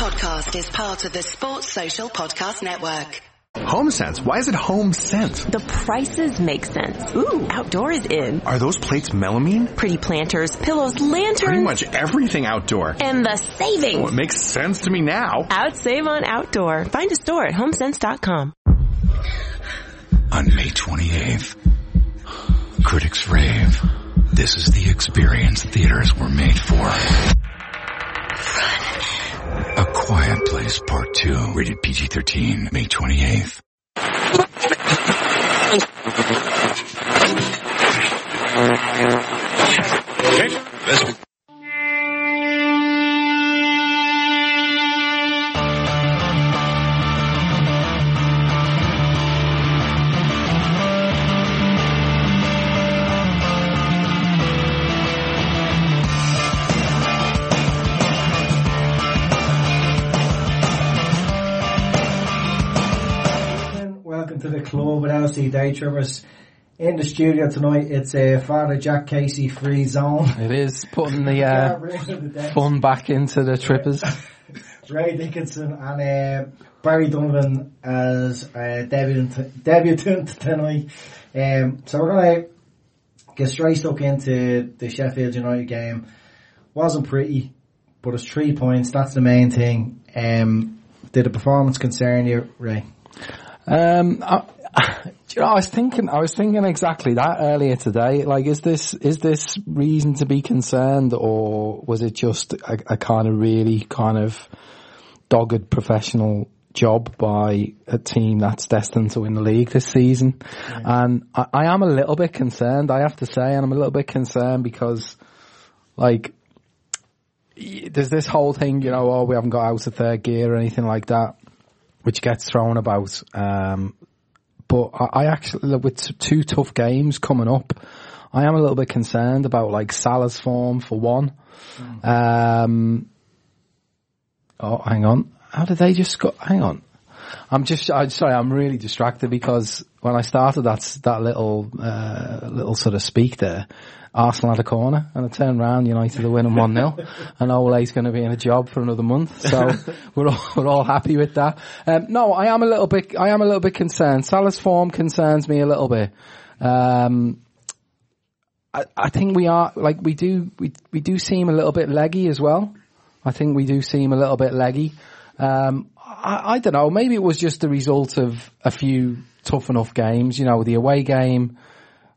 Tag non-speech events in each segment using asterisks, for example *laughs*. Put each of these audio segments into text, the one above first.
podcast is part of the Sports Social Podcast Network. Home Sense. Why is it Home Sense? The prices make sense. Ooh, outdoors in. Are those plates melamine? Pretty planters, pillows, lanterns. Pretty much everything outdoor. And the savings. Well, it makes sense to me now. Out save on outdoor. Find a store at homesense.com. On May 28th, critics rave. This is the experience theaters were made for. A Quiet Place Part 2, rated PG-13, May 28th. Okay, let's LC Day Trippers. In the studio tonight, it's uh, Father Jack Casey Free Zone. It is putting the *laughs* uh, fun back into the trippers. *laughs* Ray Dickinson and uh, Barry Donovan as uh, debutant, debutant tonight. Um, so we're going to get straight stuck into the Sheffield United game. Wasn't pretty, but it's three points. That's the main thing. Um, did the performance concern you, Ray? Um, I, you know, I was thinking, I was thinking exactly that earlier today. Like, is this, is this reason to be concerned or was it just a, a kind of really kind of dogged professional job by a team that's destined to win the league this season? And I, I am a little bit concerned, I have to say, and I'm a little bit concerned because like, there's this whole thing, you know, oh, we haven't got out of third gear or anything like that which gets thrown about. Um, but I, I actually, with two tough games coming up, I am a little bit concerned about like Salah's form for one. Um, oh, hang on. How did they just go? Hang on. I'm just, I'm sorry, I'm really distracted because when I started that, that little, uh, little sort of speak there, Arsenal had a corner and I turned around, United are winning 1-0 *laughs* and Ole's going to be in a job for another month. So *laughs* we're all, we're all happy with that. Um, no, I am a little bit, I am a little bit concerned. Salah's form concerns me a little bit. Um, I, I think we are, like we do, we, we do seem a little bit leggy as well. I think we do seem a little bit leggy. Um, I, I don't know, maybe it was just the result of a few tough enough games, you know, the away game.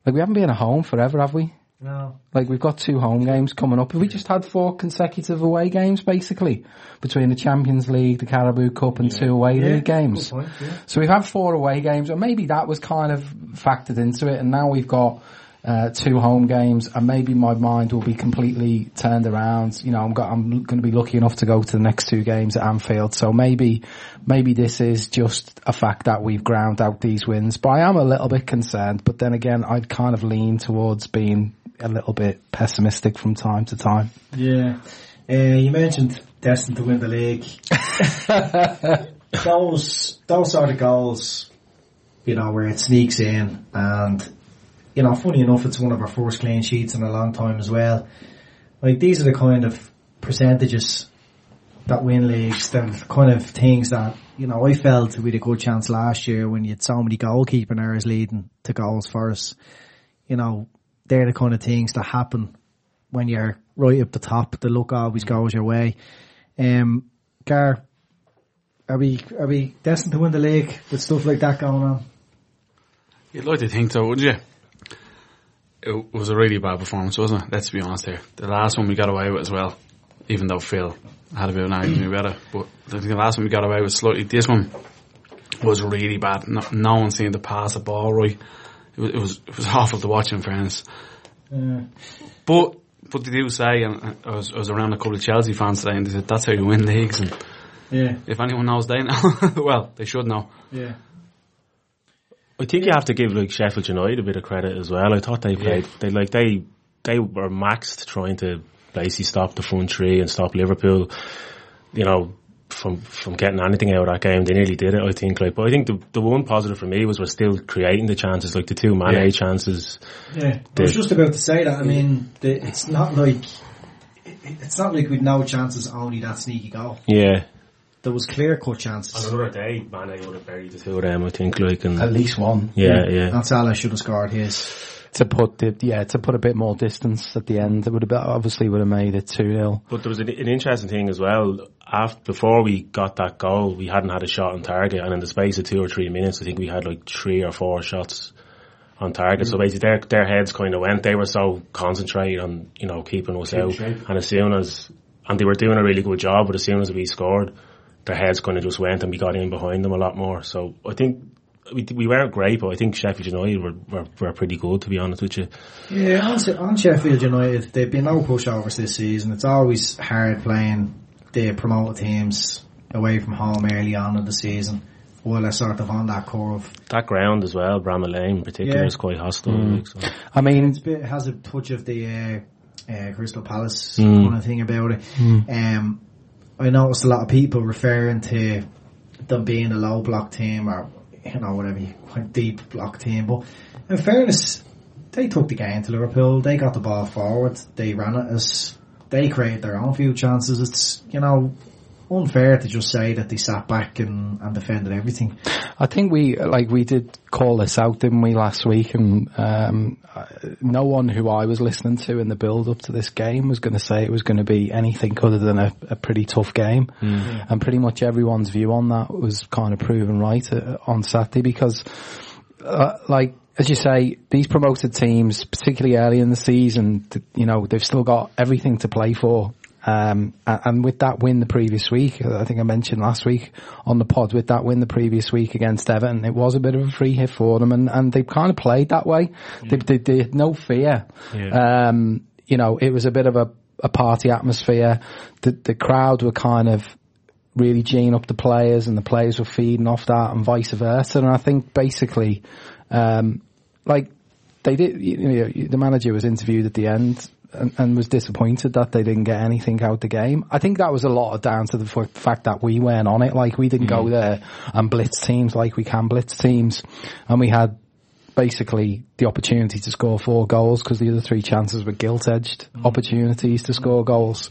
Like we haven't been at home forever, have we? No. Like we've got two home games coming up. Have we just had four consecutive away games basically between the Champions League, the Carabao Cup and two away Yeah, league games? point, yeah. So we've had four away games and maybe that was kind of factored into it and now we've got uh, two home games and maybe my mind will be completely turned around. You know, I'm, I'm going to be lucky enough to go to the next two games at Anfield. So maybe, maybe this is just a fact that we've ground out these wins, but I am a little bit concerned. But then again, I'd kind of lean towards being a little bit pessimistic from time to time. Yeah. Uh, you mentioned destined to win the league. *laughs* those those sort of goals, you know, where it sneaks in and you know, funny enough it's one of our first clean sheets in a long time as well. Like these are the kind of percentages that win leagues, the kind of things that, you know, I felt we had a good chance last year when you had so many goalkeeping errors leading to goals for us. You know, they're the kind of things that happen when you're right up the top. The luck always goes your way. Um, Gar, are we are we destined to win the league with stuff like that going on? You'd like to think so, wouldn't you? It was a really bad performance, wasn't it? Let's be honest here. The last one we got away with as well, even though Phil had a bit of an argument about it, but I think the last one we got away with slightly. This one was really bad. No, no one seemed to pass the ball right. It was, it was it was *laughs* awful to watch in fairness. Uh, But but they do say, and I was, I was around a couple of Chelsea fans today, and they said that's how you win leagues. And yeah, if anyone knows, they know. *laughs* well, they should know. yeah. I think you have to give like Sheffield United a bit of credit as well. I thought they played they like they they were maxed trying to basically stop the front three and stop Liverpool. You know, from from getting anything out of that game, they nearly did it. I think. Like, but I think the the one positive for me was we're still creating the chances, like the two Mane Yeah. chances. Yeah, I was just about to say that. I mean, the, it's not like it- it's not like we'd no chances only that sneaky goal. Yeah, there was clear cut chances. On another day, man, I would have buried the two of them, I think, like, and, At least one. yeah, yeah. And Salah should have scored his. To put the, yeah, to put a bit more distance at the end, it would have been, obviously would have made it 2-0. But there was an, an interesting thing as well. After, before we got that goal, we hadn't had a shot on target, and in the space of two or three minutes, I think we had like three or four shots on target. So mm. basically, their their heads kind of went. They were so concentrated on you know keeping us out, and as soon as and they were doing a really good job, but as soon as we scored, their heads kind of just went, and we got in behind them a lot more. So I think. We, we weren't great, but I think Sheffield United were, were, were pretty good, to be honest with you. Yeah, on, on Sheffield United, they've been no pushovers this season. It's always hard playing the promoted teams away from home early on in the season while they're sort of on that curve. That ground as well, Bramall Lane in particular, Yeah. is quite hostile. like, so. I mean, It's a bit, has a touch of the uh, uh, Crystal Palace Mm. kind of thing about it. Um, I noticed a lot of people referring to them being a low block team or you know whatever you want, deep block team. But in fairness, they took the game to Liverpool. They got the ball forward. They ran it as they created their own few chances. It's you know unfair to just say that they sat back and, and defended everything. I think we like we did call this out, didn't we, last week? And um, uh, no one who I was listening to in the build up to this game was going to say it was going to be anything other than a, a pretty tough game. And pretty much everyone's view on that was kind of proven right uh, on Saturday because, uh, like as you say, these promoted teams, particularly early in the season, you know, they've still got everything to play for. Um, and with that win the previous week, I think I mentioned last week on the pod, with that win the previous week against Everton, it was a bit of a free hit for them and, and they kind of played that way. They, they, they had no fear. Um, you know, it was a bit of a, a party atmosphere. The, the crowd were kind of really geeing up the players and the players were feeding off that and vice versa. And I think basically, um, like they did, you know, the manager was interviewed at the end and, and was disappointed that they didn't get anything out the game. I think that was a lot of down to the f- fact that we weren't on it. Like we didn't go mm. there and blitz teams like we can blitz teams and we had basically the opportunity to score four goals because the other three chances were gilt edged mm. opportunities to score goals.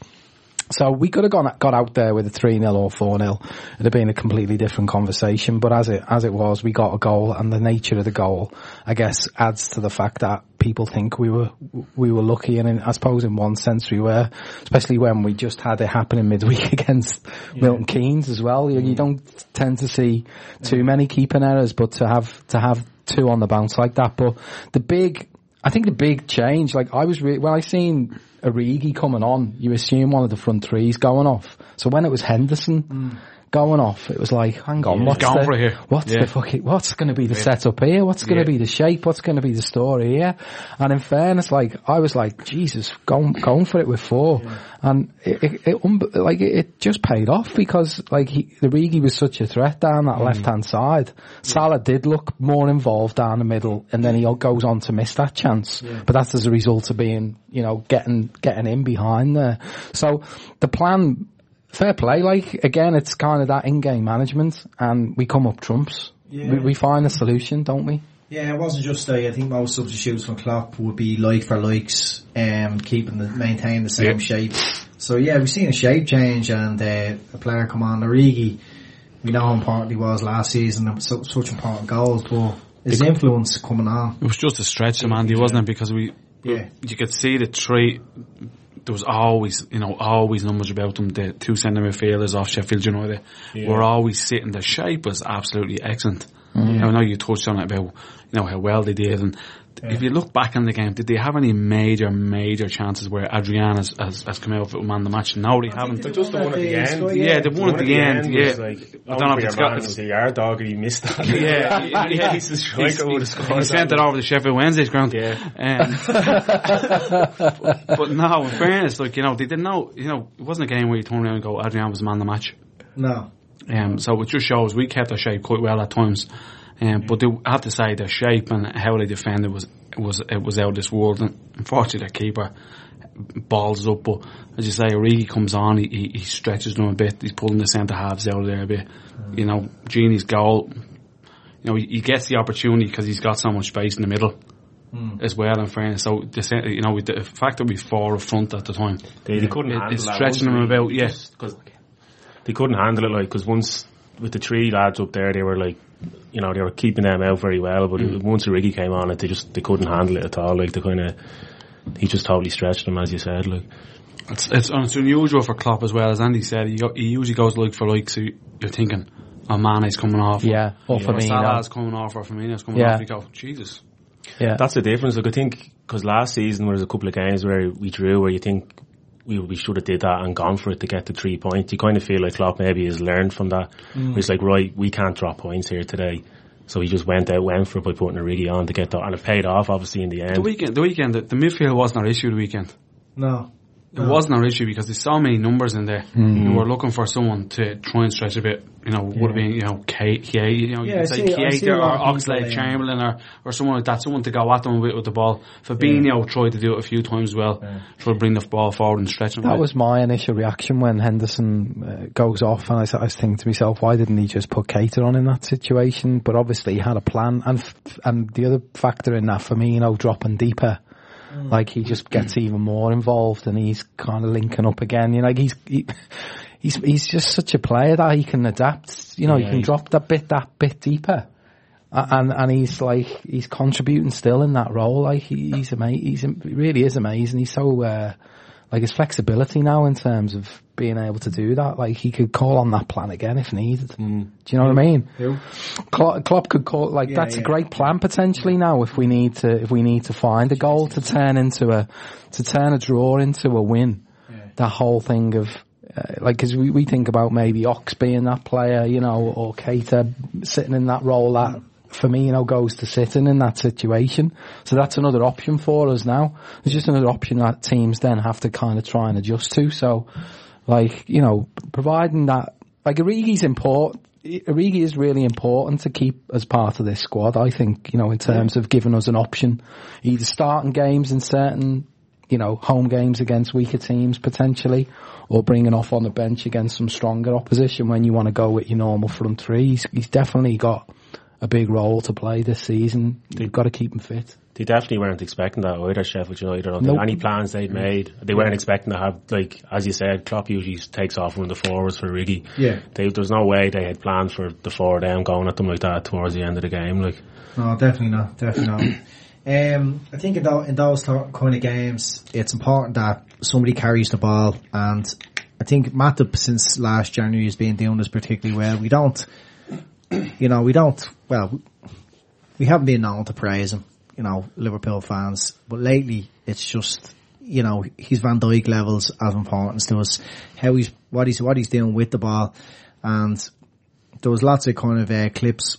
So we could have gone got out there with a three 0 or four 0 It'd have been a completely different conversation. But as it as it was, we got a goal, and the nature of the goal, I guess, adds to the fact that people think we were we were lucky, and in, I suppose in one sense we were, especially when we just had it happen in midweek *laughs* against Milton Keynes as well. You, you mm. don't tend to see too many keeping errors, but to have to have two on the bounce like that. But the big I think the big change, like I was, re- when I seen Origi coming on, you assume one of the front threes going off. So when it was Henderson mm. Going off, it was like, hang on, what's going the, for here. what's Yeah. the fucking, what's going to be the setup here? What's going to Yeah. be the shape? What's going to be the story here? And in fairness, like I was like, Jesus, going going for it with four, and it, it, it like it, just paid off because like he, the Origi was such a threat down that mm. left hand side. Salah did look more involved down the middle, and then he goes on to miss that chance. But that's as a result of being, you know, getting getting in behind there. So the plan fair play. Like again, it's kind of that in-game management, and we come up trumps. Yeah. We, we find a solution, don't we? Yeah, it wasn't just a, I think most substitutes from Klopp would be like for likes, um, keeping the maintaining the same Yeah. shape. So yeah, we've seen a shape change and uh, a player come on. Origi, we know how important he was last season. and So, such important goals, but his influence coming on. It was just a stretch, Andy, wasn't it? Because we, Yeah. you could see the three. There was always, you know, always numbers about them. The two centre midfielders off Sheffield United were always sitting. The shape was absolutely excellent. Mm-hmm. I know you touched on it about, you know, how well they did. And if you look back on the game, did they have any major, major chances where Adrian has, has, has come out with man of the match? No, they haven't. They Just the one at the end. Yeah, the one at the end, yeah. Was like, I don't know if it's got- it's a yard dog and he missed that. Yeah, *laughs* yeah, *laughs* yeah. He's the striker would have. He sent it over to Sheffield Wednesday's ground. Yeah. Um, but, *laughs* but no, in fairness, like, you know, they didn't know, you know, it wasn't a game where you turn around and go, Adrian was man of the match. No. Um, so it just shows we kept our shape quite well at times. Um, but they, I have to say their shape and how they defended was, was, it was out of this world. And unfortunately, their keeper balls up. But as you say, Origi comes on, he, he, he stretches them a bit. He's pulling the centre halves out of there a bit. You know, Gini's goal, you know, he, he gets the opportunity because he's got so much space in the middle. As well, in fairness, so the, you know, with the fact that we four up front at the time, They, they couldn't It- handle it's stretching them about, yeah. just 'cause they couldn't handle it like because once with the three lads up there, they were like, you know, they were keeping them out very well. But Mm. once Riggy came on, it they just they couldn't handle it at all. Like they kind of he just totally stretched them, as you said. Like It's, it's, it's unusual for Klopp as well, as Andy said. He, go, he usually goes like for like, so you're thinking, oh, Mane's coming off. Yeah, or Or Firmino. Salah's coming off, or Firmino's coming Yeah. off. You go, Jesus. Yeah. that's the difference. Like I think because last season there was a couple of games where we drew where you think. We, we should have did that and gone for it to get the three points. You kind of feel like Klopp maybe has learned from that. Mm. He's like, right, we can't drop points here today. So he just went out, went for it by putting a Riggy on to get that, and it paid off obviously in the end. The weekend, the weekend, the, the midfield wasn't our issue the weekend. No. It wasn't our issue because there's so many numbers in there. Mm-hmm. We were looking for someone to try and stretch a bit. You know, would have been you know Kate, Kate you know, you could say see- I Kate see or lot Oxlade. Chamberlain or or someone like that, someone to go at them with, with the ball. Fabinho tried to do it a few times as well, tried to bring the ball forward and stretch it. That right. was my initial reaction when Henderson uh, goes off, and I, s- I was thinking to myself, why didn't he just put Keita on in that situation? But obviously, he had a plan, and f- and the other factor in that for me, you know, dropping deeper, like he just gets even more involved, and he's kind of linking up again. You know, like he's he, he's he's just such a player that he can adapt. You know, he Yeah, can drop that bit that bit deeper. And and he's like he's contributing still in that role. Like he, he's amazing. He's he really is amazing. He's so uh, like his flexibility now in terms of being able to do that. Like he could call on that plan again if needed. Do you know what I mean? Who? Klopp, Klopp could call like Yeah, that's yeah. a great plan potentially now if we need to if we need to find a goal to turn into a to turn a draw into a win. That whole thing of uh, like because we we think about maybe Ox being that player, you know, or Keita sitting in that role that. Firmino goes to sitting in that situation, so that's another option for us now. It's just another option that teams then have to kind of try and adjust to. So, like you know, providing that like Origi's important. Origi is really important to keep as part of this squad. I think you know in terms of giving us an option, either starting games in certain you know home games against weaker teams potentially, or bringing off on the bench against some stronger opposition when you want to go with your normal front three. He's, he's definitely got a big role to play this season. You've got to keep him fit. They definitely weren't expecting that either, Sheffield United. I don't Nope. think any plans they'd made, they weren't expecting to have, like, as you said, Klopp usually takes off one of the forwards for Riggy. Yeah. They, there's no way they had plans for the four of them going at them like that towards the end of the game. Like, No, definitely not. Definitely not. *coughs* Um, I think in, tho- in those th- kind of games, it's important that somebody carries the ball, and I think Matip since last January has been doing this particularly well. We don't, *clears throat* you know, we don't. Well, we haven't been known to praise him, you know, Liverpool fans, but lately it's just. You know, his Van Dijk levels of importance to us, how he's, what he's, what he's doing with the ball, and there was lots of kind of uh, clips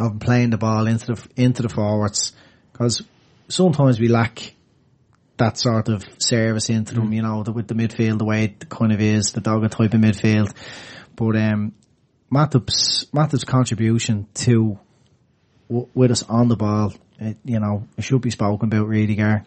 of playing the ball into the into the forwards because sometimes we lack that sort of service into them, you know, the, with the midfield the way it kind of is, the dogger type of midfield. But um, Matip's Matip's contribution to w- with us on the ball, it, you know, it should be spoken about really, Gar.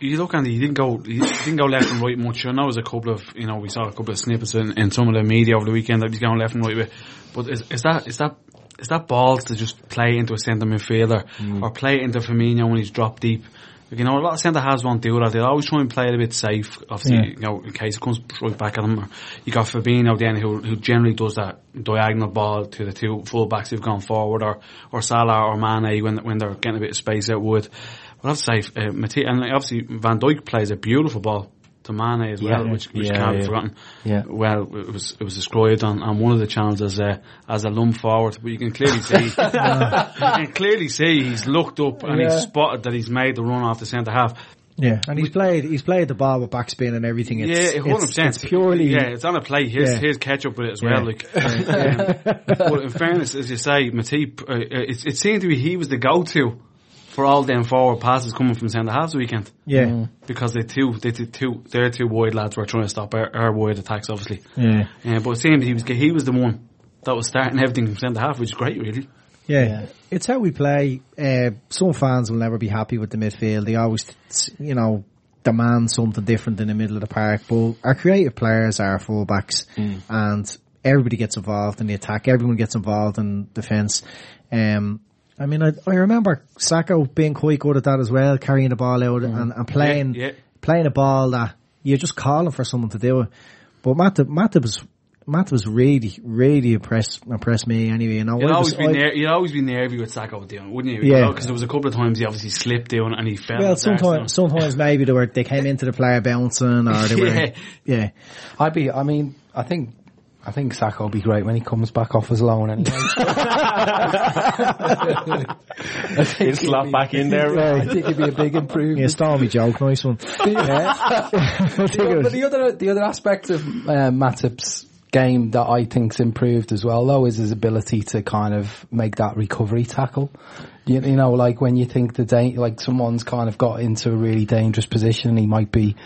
you look Andy, he didn't go he didn't go left and right much. I know there's a couple of you know we saw a couple of snippets in, in some of the media over the weekend that he's going left and right with. But is, is that is that is that balls to just play into a centre midfielder mm. or play into Firmino when he's dropped deep? You know, a lot of centre halves won't do that. They always try and play it a bit safe, obviously, Yeah. you know, in case it comes right back at them. You got Fabinho then who, who generally does that diagonal ball to the two full-backs who've gone forward or, or Salah or Mane when, when they're getting a bit of space out wide. But I'd say, uh, Mati- and obviously Van Dijk plays a beautiful ball to Mane as well, Yeah. which, which Yeah, can't be forgotten. Yeah. Well, it was it was described on, on one of the channels as a as a lump forward, but you can clearly see *laughs* you can clearly see he's looked up and Yeah. he's spotted that he's made the run off the centre half. Yeah, and he's played he's played the ball with backspin and everything. It's, yeah, hundred it's, percent. it's purely yeah, it's on a play. Here's Yeah. here's catch up with it as Yeah. well. Like, um, *laughs* but in fairness, as you say, Matip, uh, it, it seemed to be he was the go-to for all them forward passes coming from centre halves the weekend yeah. because they two they did two their two wide lads were trying to stop our, our wide attacks, obviously. Yeah. Uh, but it seemed he was he was the one that was starting everything from centre half, which is great, really. Yeah, yeah. it's how we play. Uh, some fans will never be happy with the midfield. They always, you know, demand something different in the middle of the park. But our creative players are fullbacks, and everybody gets involved in the attack. Everyone gets involved in defence. Um, I mean, I, I remember Sakho being quite good at that as well, carrying the ball out and, mm. and playing Yeah, yeah. playing a ball that you're just calling for someone to do it. But Matip, Matip is Matt was really, really impressed, impressed me anyway. You know, You'd always was- be I- ner- you'd always be nervy with Sakho doing, wouldn't you? Yeah. Oh, because there was a couple of times he obviously slipped down and he fell. Well, at the arse sometimes, sometimes maybe they were, they came into the player bouncing or they were, *laughs* Yeah. yeah. I'd be. I mean, I think. I think Sakho will be great when he comes back off his loan anyway. *laughs* *laughs* I think He'll slot back in there. Yeah, *laughs* I think it'd be a big improvement. Yeah, Stormy joke, nice one. Yeah. I but the other the other aspect of uh, Matip's game that I think's improved as well, though, is his ability to kind of make that recovery tackle. You, you know, like when you think the da- like someone's kind of got into a really dangerous position, and he might be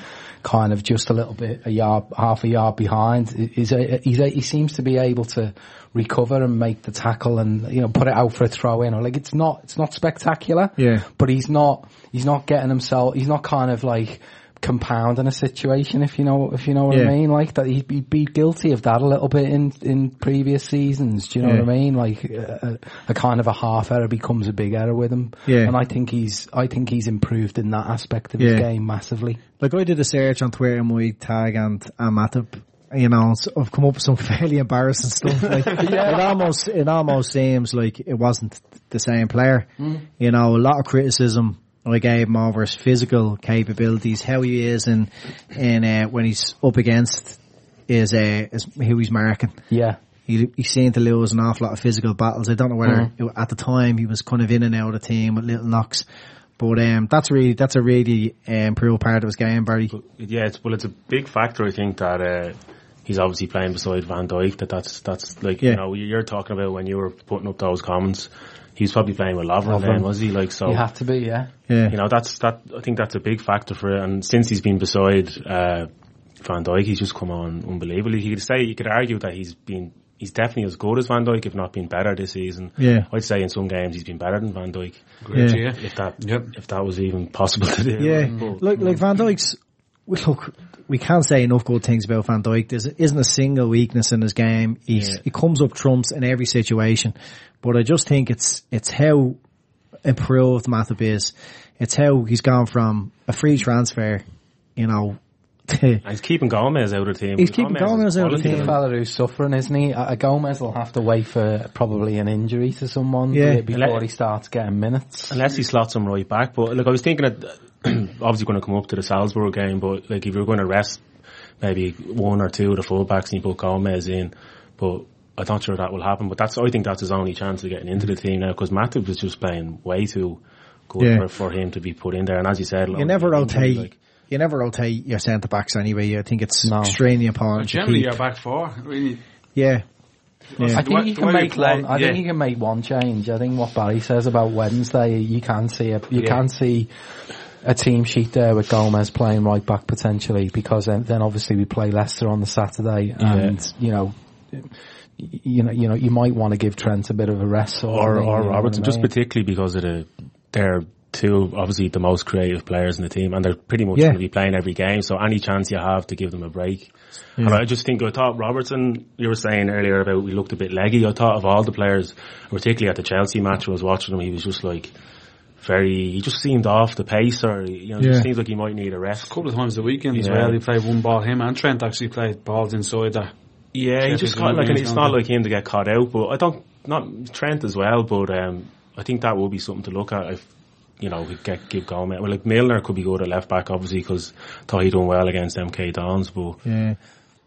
kind of just a little bit a yard, half a yard behind. He's a, he's a, he seems to be able to recover and make the tackle and you know put it out for a throw in. Or like it's not it's not spectacular, Yeah. but he's not he's not getting himself he's not kind of like compounding a situation if you know if you know what Yeah. I mean like that he'd be, be guilty of that a little bit in in previous seasons do you know Yeah. what I mean like a, a kind of a half error becomes a big error with him Yeah. and I think he's I think he's improved in that aspect of his game massively Like I did a search on Twitter, my tag and, and Matip, you know, I've come up with some *laughs* fairly embarrassing stuff. *laughs* Like, it almost, it almost seems like it wasn't the same player. Mm. You know, a lot of criticism I gave him over his physical capabilities, how he is and in, uh, when he's up against is, uh, is who he's marking. yeah He, he seemed to lose an awful lot of physical battles. I don't know whether it- at the time he was kind of in and out of the team with little knocks. But um, that's really that's a really uh, improved part of his game, Barry. Yeah, it's, well, it's a big factor. I think that uh, he's obviously playing beside Van Dijk. That that's that's like Yeah. you know you're talking about when you were putting up those comments. He was probably playing with Lovren Lovren. then, was he? Like so, you have to be yeah Yeah, you know that's that. I think that's a big factor for it. And since he's been beside uh, Van Dijk, he's just come on unbelievably. You could say you could argue that he's been. He's definitely as good as Van Dijk, if not been better this season. Yeah. I'd say in some games he's been better than Van Dijk. Great, Yeah. yeah. If that, Yep. if that was even possible to do. yeah. But- Like like Van Dijk's. Look, we can't say enough good things about Van Dijk. There isn't a single weakness in his game. Yeah. He comes up trumps in every situation. But I just think it's it's how improved Matip is. It's how he's gone from a free transfer, you know, to *laughs* And he's keeping Gomez out of the team. He's keeping Gomez out of the quality. He's team. a fella who's suffering, isn't he? Uh, Gomez will have to wait for probably an injury to someone Yeah. before he starts getting minutes. Unless he slots him right back. But look, I was thinking that *clears throat* obviously going to come up to the Salzburg game, but like if you're going to rest maybe one or two of the fullbacks and you put Gomez in, but I'm not sure that will happen. But that's I think that's his only chance of getting into the team now because Matip was just playing way too good Yeah. for, for him to be put in there. And as you said, you never injury, rotate. like- you never rotate your centre backs anyway. I think it's No. extremely important. to Generally, keep- you're back four. Really, yeah, I think way- you can make play, one. I yeah. think you can make one change. I think what Barry says about Wednesday, you can see a you Yeah. can see a team sheet there with Gomez playing right back potentially because then, then obviously we play Leicester on the Saturday and you know. You know, you know, you might want to give Trent a bit of a rest, sort of or thing, you or know what I Robertson, just particularly because of the they're two obviously the most creative players in the team, and they're pretty much Yeah. going to be playing every game. So any chance you have to give them a break, and I just think I thought Robertson. You were saying earlier about we looked a bit leggy. I thought of all the players, particularly at the Chelsea match, I was watching him. He was just like. Very, he just seemed off the pace, or you know, it Yeah. just seems like he might need a rest. a couple of times the weekend as Yeah. well. He played one ball. Him and Trent actually played balls inside that. Yeah, he just kind of like, United it's not not like him to get caught out, but I don't, not Trent as well, but um, I think that will be something to look at if, you know, we get, give Gomez, well like Milner could be good at left back obviously because thought he done well against MK Dons, but yeah.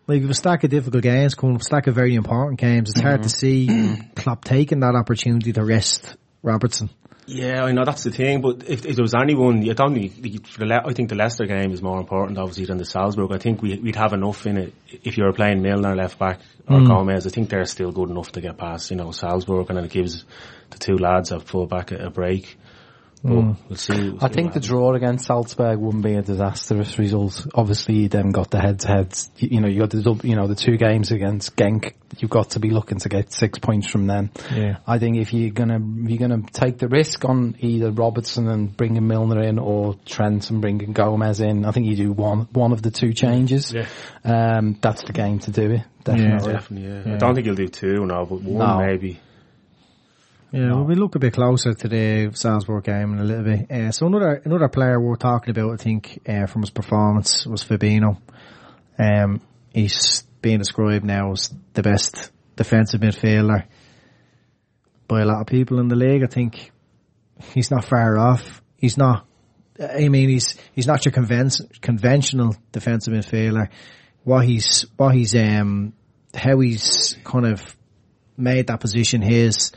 Like with a stack of difficult games coming up, a stack of very important games, it's hard to mm-hmm. see *clears throat* Klopp taking that opportunity to rest Robertson. yeah, I know that's the thing, but if, if there was anyone, you don't need, for the, Le- I think the Leicester game is more important obviously than the Salzburg. I think we, we'd have enough in it if you were playing Milner left back or mm. Gomez. I think they're still good enough to get past, you know, Salzburg and then it gives the two lads at full back a, a break. But we'll see. we'll I think the draw against Salzburg wouldn't be a disastrous result. Obviously, you then got the head-to-heads. You, you know, you got the dub- you know the two games against Genk. You've got to be looking to get six points from them. Yeah. I think if you're gonna if you're gonna take the risk on either Robertson and bringing Milner in or Trent and bringing Gomez in, I think you do one one of the two changes. Yeah. Um, that's the game to do it. Definitely. Definitely, yeah. I don't think he'll do two now, but one No. maybe. Yeah, well, we look a bit closer to the Salzburg game in a little bit. Uh, so another another player we're talking about, I think, uh, from his performance was Fabinho. Um, he's being described now as the best defensive midfielder by a lot of people in the league. I think he's not far off. He's not. I mean, he's he's not your conven- conventional defensive midfielder. What he's what he's um how he's kind of made that position his.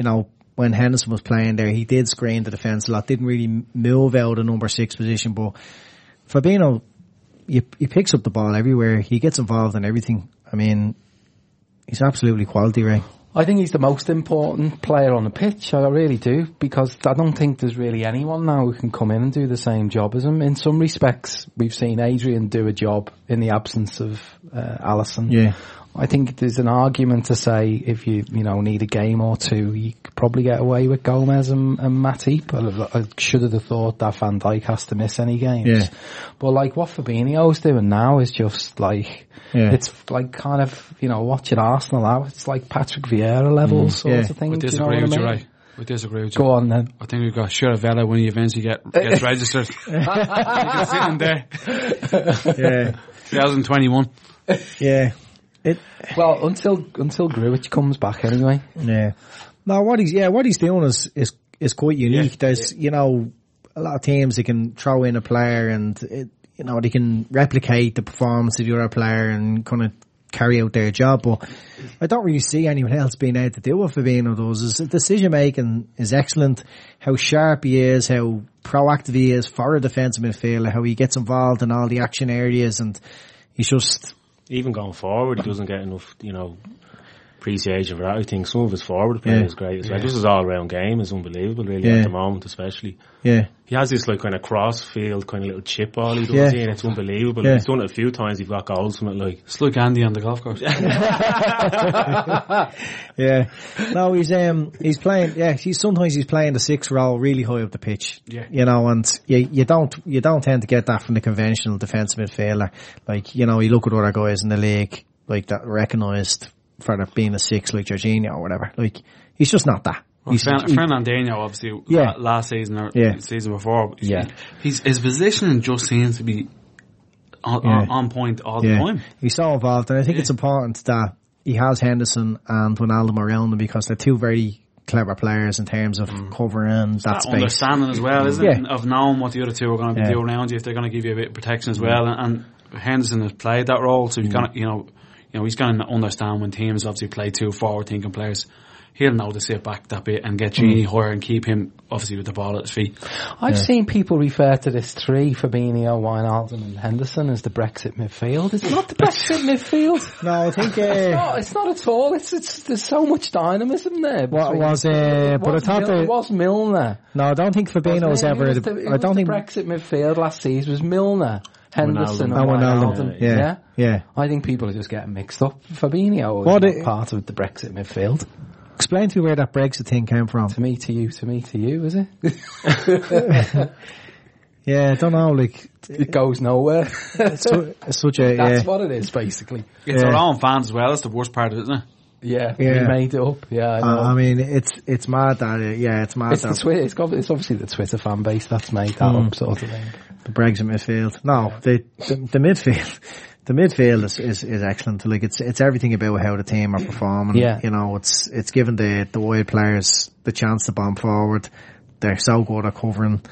You know, when Henderson was playing there, he did screen the defence a lot. Didn't really move out of number six position, but Fabinho, he, he picks up the ball everywhere. He gets involved in everything. I mean, he's absolutely quality, Ray. I think he's the most important player on the pitch. I really do because I don't think there's really anyone now who can come in and do the same job as him. In some respects, we've seen Adrian do a job in the absence of uh, Alisson. Yeah. I think there's an argument to say if you you know need a game or two, you could probably get away with Gomez and, and Matip. I, I should have thought that Van Dijk has to miss any games. Yeah. But like what Fabinho's doing now is just like Yeah. it's like kind of you know watching Arsenal now. It's like Patrick Vieira levels mm. sort Yeah. of thing. We do you know disagree what with I you, mean? right? We disagree with you. Go on then. I think we've got Shiravella when he eventually get, gets *laughs* registered. *laughs* you can sit in there. *laughs* Yeah. 2021. yeah. It, Well, until until Grujic comes back anyway. Yeah. No, what he's yeah, what he's doing is is is quite unique. There's you know a lot of teams that can throw in a player and it, you know they can replicate the performance of the other player and kind of carry out their job. But I don't really see anyone else being able to do what Fabinho does. His decision making is excellent. How sharp he is, how proactive he is for a defensive midfielder, how he gets involved in all the action areas, and he's just Even going forward, he doesn't get enough, you know, appreciation for that. I think some of his forward play Yeah. is great as well. Just his all round game is unbelievable, really, Yeah. at the moment, especially. yeah. He has this like kind of cross field, kind of little chip ball he does, Yeah. yeah. and it's unbelievable. Yeah. He's done it a few times. He's got goals from it, like. It's like Andy on the golf course. *laughs* *laughs* Yeah. No, he's um he's playing yeah, he's sometimes he's playing the six role really high up the pitch. Yeah. You know, and you you don't you don't tend to get that from the conventional defensive midfielder. Like, you know, you look at other guys in the league like that recognised for being a six like Jorginho or whatever. Like he's just not that. Well, He's, Fern- he- Fernandinho, obviously, Yeah. last season or Yeah. season before, Yeah. he's, his positioning just seems to be on, Yeah. on, point all the time. he's so involved and I think it's important that he has Henderson and Wijnaldum around him because they're two very clever players in terms of mm. covering that, That space. understanding as well, isn't Yeah. it? Of knowing what the other two are going to be Yeah. doing around you, if they're going to give you a bit of protection as well. Mm. And, and Henderson has played that role, so he's going to, you know, you know, he's going to understand when teams obviously play two forward-thinking players. He'll know to sit back that bit and get Gini higher and keep him obviously with the ball at his feet. I've seen people refer to this three, Fabinho, Wijnaldum and Henderson as the Brexit midfield. It's not the Brexit midfield. *laughs* No, I think It's uh, not, it's not at all. It's, it's, there's so much dynamism there. What between- was, uh, It but I thought Mil- the- it was Milner. no, I don't think Fabinho was Wasn't ever It was the, the, it I don't the think Brexit midfield last season was Milner, Henderson, Wijnaldum. and Wijnaldum, oh, Wijnaldum. yeah, Yeah. yeah. I think people are just getting mixed up. Fabinho is What it- part of the Brexit midfield. Explain to me where that Brexit thing came from. To me, to you, to me, to you, is it? *laughs* *laughs* Yeah, I don't know, like, it goes nowhere. it's, it's such a, *laughs* That's yeah. what it is, basically. It's Yeah. our own fans as well. That's the worst part of it, isn't it? Yeah, Yeah. we made it up. Yeah, I know. Uh, I mean, it's, it's mad that, it, yeah, it's mad it's the that Twitter. It's, got, it's obviously the Twitter fan base that's made that Mm. up, sort of thing. the Brexit midfield. No, the, the, the midfield, *laughs* the midfield is, is, is excellent. Like, it's, it's everything about how the team are performing. Yeah. You know, it's, it's given the, the wide players the chance to bomb forward. They're so good at covering.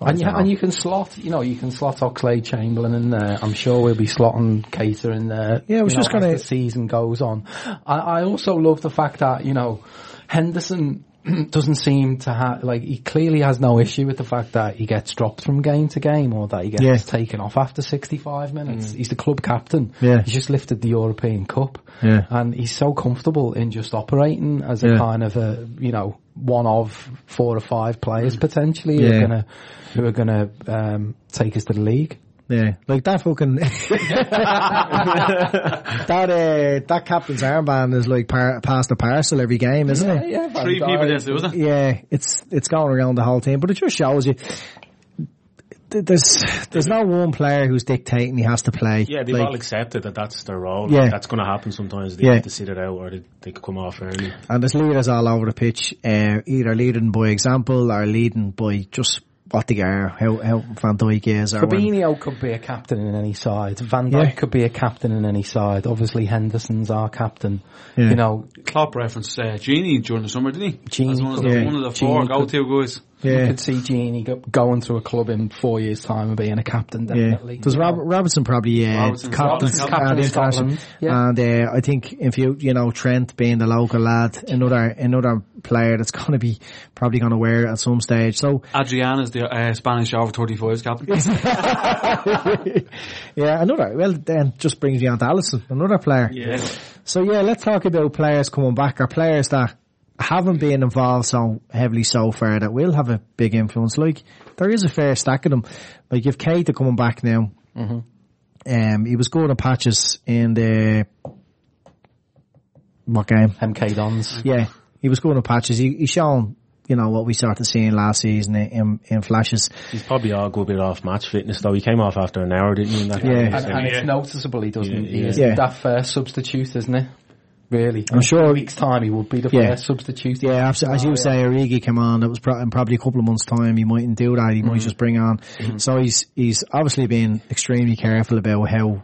And you, and you can slot, you know, you can slot Oxlade Chamberlain in there. I'm sure we'll be slotting Keita in there. Yeah, I was just gonna- as the season goes on. I, I also love the fact that you know Henderson *clears throat* doesn't seem to have like he clearly has no issue with the fact that he gets dropped from game to game or that he gets Yeah. taken off after 65 minutes. Mm. He's the club captain. Yeah. he's just lifted the European Cup. Yeah. and he's so comfortable in just operating as a Yeah. kind of a you know one of four or five players potentially who are gonna who are gonna um, take us to the league. Yeah, like that fucking *laughs* that uh, that captain's armband is like par- past the parcel every game, isn't it? yeah, Van Three people Dijk. it, wasn't it? Yeah, it's it's going around the whole team, but it just shows you th- there's there's no one player who's dictating he has to play. Yeah, they've Like, all accepted that that's their role. Yeah. That's going to happen sometimes. They Yeah. have to sit it out or they, they could come off early. and there's leaders all over the pitch, uh, either leading by example or leading by just what they are, how, how Van Dijk is. Or when- could be a captain in any side. Van Dijk Yeah. could be a captain in any side. Obviously, Henderson's our captain. Yeah. You know, Klopp referenced uh, Gini during the summer, didn't he? Gini As one of the, could- one of the Gini four could- go-to guys. You could see Gini go, going to a club in four years' time and being a captain. Yeah, Definitely. does You know. Robertson probably uh, Robertson's- captain, Robertson's captain of. Scotland, yeah. and uh, I think if you you know Trent being the local lad, another another player that's going to be probably going to wear it at some stage. So Adrian is the uh, Spanish over 35s captain. *laughs* yeah, another well then just brings you on to Alisson, another player. yeah. So yeah, let's talk about players coming back or players that haven't been involved so heavily so far that will have a big influence. Like there is a fair stack of them. Like you've Keita coming back now. Um, he was going at patches in the what game? MK Dons. Yeah, he was going at patches. He, he's shown you know what we started seeing last season in in flashes. He's probably all a good bit off match fitness though. He came off after an hour, didn't he? in that Yeah. And, and it's noticeable he doesn't. Yeah, he is Yeah. that first substitute, isn't it? Really. I'm sure- In a week's time he would be the Yeah. first substitute. Yeah, absolutely. As you Oh, say, Origi came on. That was pro- in probably a couple of months' time. He mightn't do that. He might mm-hmm. just bring on. Mm-hmm. So he's he's obviously been extremely careful about how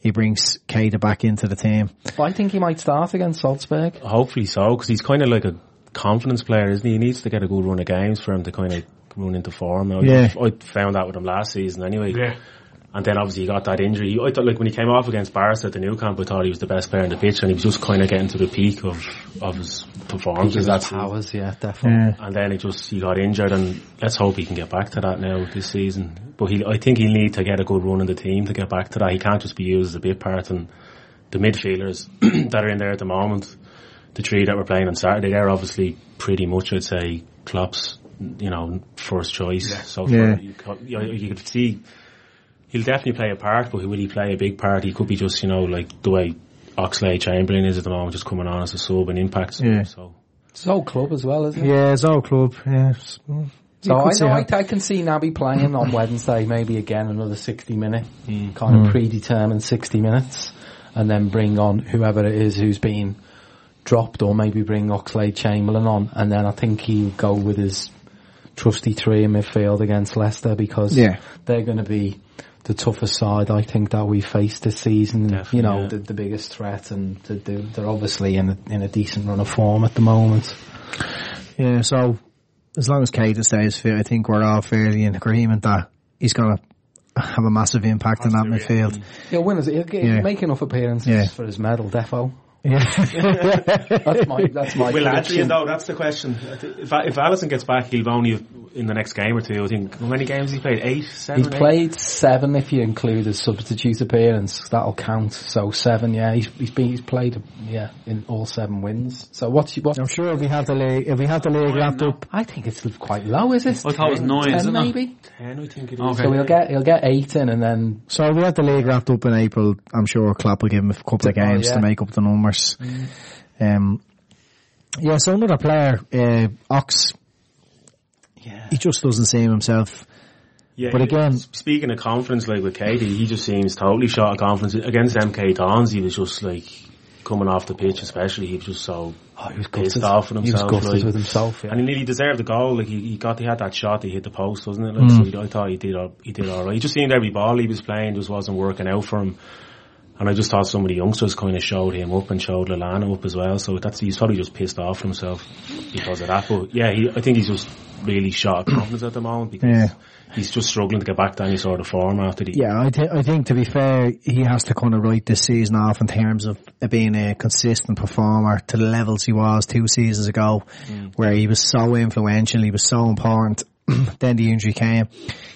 he brings Keita back into the team. I think he might start against Salzburg. Hopefully so, because he's kind of like a confidence player, isn't he? He needs to get a good run of games for him to kind of run into form. I, Yeah. I found that with him last season anyway. Yeah. And then obviously he got that injury. I thought like when he came off against Barca at the Nou Camp, I thought he was the best player in the pitch and he was just kind of getting to the peak of, of his performances. His That's powers, yeah, definitely. Yeah. and then he just he got injured, and let's hope he can get back to that now this season. But he, I think he'll need to get a good run in the team to get back to that. He can't just be used as a bit part. And the midfielders *clears throat* that are in there at the moment, the three that were playing on Saturday, they're obviously pretty much, I'd say, Klopp's, you know, first choice. So far. Yeah. you, you, you could see he'll definitely play a part, but will he play a big part? He could be just, you know, like the way Oxlade Chamberlain is at the moment, just coming on as a sub and impact. Yeah. So. It's his whole club as well, isn't it? Yeah, his old club. Yeah. So I know I, I can see Naby playing on Wednesday, maybe again another 60 minute, Hmm. kind of predetermined 60 minutes, and then bring on whoever it is who's been dropped, or maybe bring Oxlade Chamberlain on, and then I think he'll go with his trusty three in midfield against Leicester because Yeah. they're going to be the toughest side I think that we faced this season. Definitely, you know, yeah. the, the biggest threat, and the, the, they're obviously in a, in a decent run of form at the moment. Yeah, so as long as Keita stays fit, I think we're all fairly in agreement that he's going to have a massive impact on that midfield. He'll win. He'll, Yeah. make enough appearances Yeah. for his medal, defo. Yeah. *laughs* That's my that's my Will. Adrian though? That's the question. If if Alisson gets back, he'll only in the next game or two. I think how many games he played? Eight, seven. He's eight? played seven if you include his substitute appearance. That'll count. So seven, yeah. He's he's been he's played yeah in all seven wins. So what's what? I'm sure if we have the league, if we have the league wrapped up, I think it's quite low. Is it? I thought it was nine, Ten isn't it? maybe. Ten, I think it is. Okay. So he'll get he'll get eight in, and then so if we have the league wrapped up in April, I'm sure Klopp will give him a couple of Oh, games yeah. to make up the numbers. Um, yeah, so another player, uh, Ox, yeah. he just doesn't seem himself. Yeah, But again- speaking of confidence, like with Keita, he just seems totally short of confidence against MK Dons. He was just like coming off the pitch, especially he was just so Oh, he was pissed gutted. off with himself. He was like- with himself. Yeah. And he nearly deserved the goal. Like he, he got, he had that shot. He hit the post, wasn't it? Like so he, I thought he did. He did all right. He just seemed every ball he was playing just wasn't working out for him. And I just thought some of the youngsters kind of showed him up and showed Lallana up as well. So that's he's probably just pissed off himself because of that. But yeah, he, I think he's just really shot confidence at the moment because Yeah. he's just struggling to get back to any sort of form after the Yeah, I, th- I think to be fair, he has to kind of write this season off in terms of being a consistent performer to the levels he was two seasons ago, mm. where he was so influential, he was so important. *clears throat* then the injury came.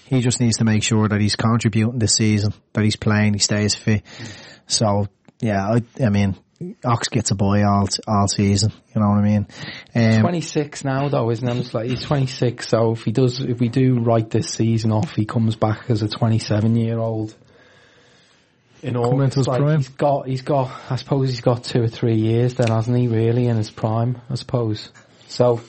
He just needs to make sure that he's contributing this season, that he's playing, he stays fit. Mm. So yeah, I, I mean, Ox gets a boy all all season. You know what I mean? Um, 26 now though, isn't it? It's like he's 26, so if he does, if we do write this season off, he comes back as a 27 year old. In all, Come into his like prime. he's got, he's got, I suppose he's got two or three years then, hasn't he? Really, in his prime, I suppose. So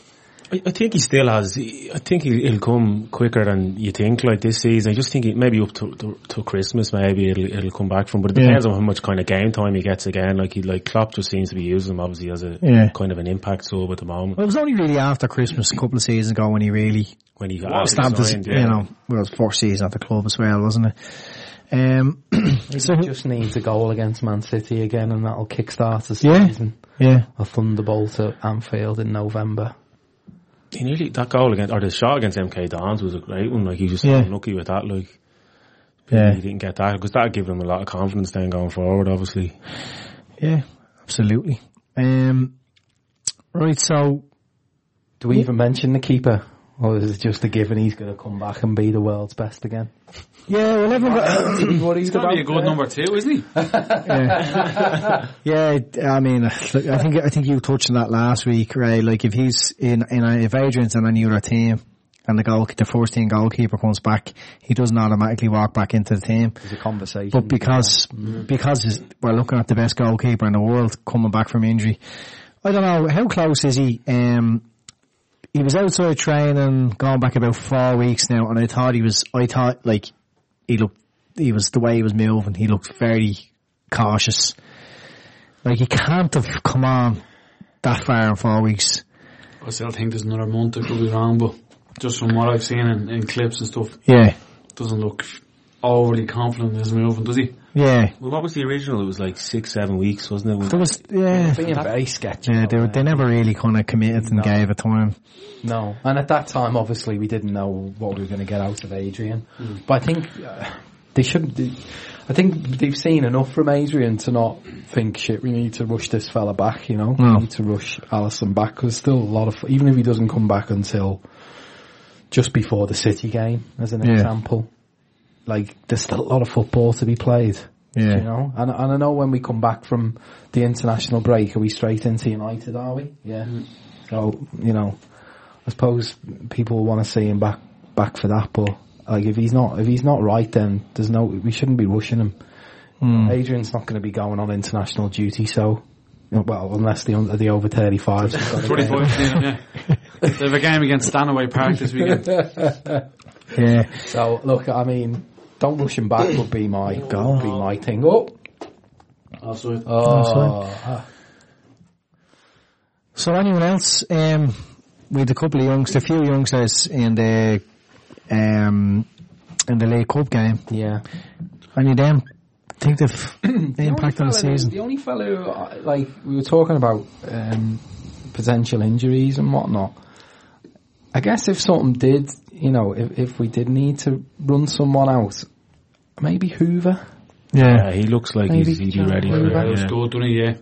I, I think he still has. I think he, he'll come quicker than you think. Like this season, I just think he, maybe up to, to to Christmas, maybe it'll it'll come back from. But it Yeah. depends on how much kind of game time he gets again. Like he like Klopp just seems to be using him obviously as a Yeah. kind of an impact sub at the moment. Well, it was only really after Christmas a couple of seasons ago when he really When he got stamped his, signed, you know, well, it was first season at the club as well, wasn't it? Um, *clears throat* so, He just needs a goal against Man City again, and that'll kickstart the Yeah. season. yeah, A thunderbolt at Anfield in November. He nearly that goal against or the shot against MK Dons was a great one. Like he was just Yeah. unlucky with that. Like yeah, he didn't get that because that gave him a lot of confidence then going forward. Obviously, yeah, absolutely. Um, right, so, Do we even mention the keeper? Or is it just a given he's going to come back and be the world's best again? yeah, well, everyone, *coughs* what He's got to be a good number two, isn't he? *laughs* Yeah, I mean, look, I think I think you touched on that last week, right? Like if he's in, in a, if Adrian's in any other team and the goal, the first team goalkeeper comes back, he doesn't automatically walk back into the team. There's a conversation. But because because we're looking at the best goalkeeper in the world coming back from injury, I don't know how close is he. Um, he was outside training, going back about four weeks now, and I thought he was. I thought like he looked. He was the way he was moving. He looked very cautious. Like he can't have come on that far in four weeks. I still think there's another month. I could be wrong, but just from what I've seen in, in clips and stuff, Yeah, doesn't look overly confident in his moving, does he? yeah. well, what was the original? It was like six, seven weeks, wasn't it? There was yeah. being very sketchy. Yeah, they, were, they never really kind of committed and No. gave a time. No, and at that time, obviously, we didn't know what we were going to get out of Adrian. But I think uh, they shouldn't. They, I think they've seen enough from Adrian to not think shit. We need to rush this fella back. You know, No. we need to rush Alisson back. There's still a lot of even if he doesn't come back until just before the City game, as an Yeah. example. Like there's still a lot of football to be played. Yeah. You know, and, and I know when we come back from the international break, are we straight into United? Are we? Yeah. Mm. So you know, I suppose people want to see him back back for that, but like if he's not if he's not right, then there's no we shouldn't be rushing him. Mm. Adrian's not going to be going on international duty, so well unless the under the over thirty fives. 25, yeah. *laughs* They have a game against Stanaway Park this weekend. *laughs* Yeah. So look, I mean, don't rush him back would be *coughs* my goal, be my thing. Oh, Also, oh, So anyone else, um, we had a couple of youngsters, a few youngsters in the, um, in the League Cup game. yeah. Any of them think they've *coughs* the impact on the season? The only fellow, who, uh, like, we were talking about um, potential injuries and whatnot. I guess if something did, you know, if, if we did need to run someone out, maybe Hoever. Yeah. Yeah, he looks like Maybe he's, he'd be John ready for Hoever. that it. was Yeah. good, doesn't he? Yeah.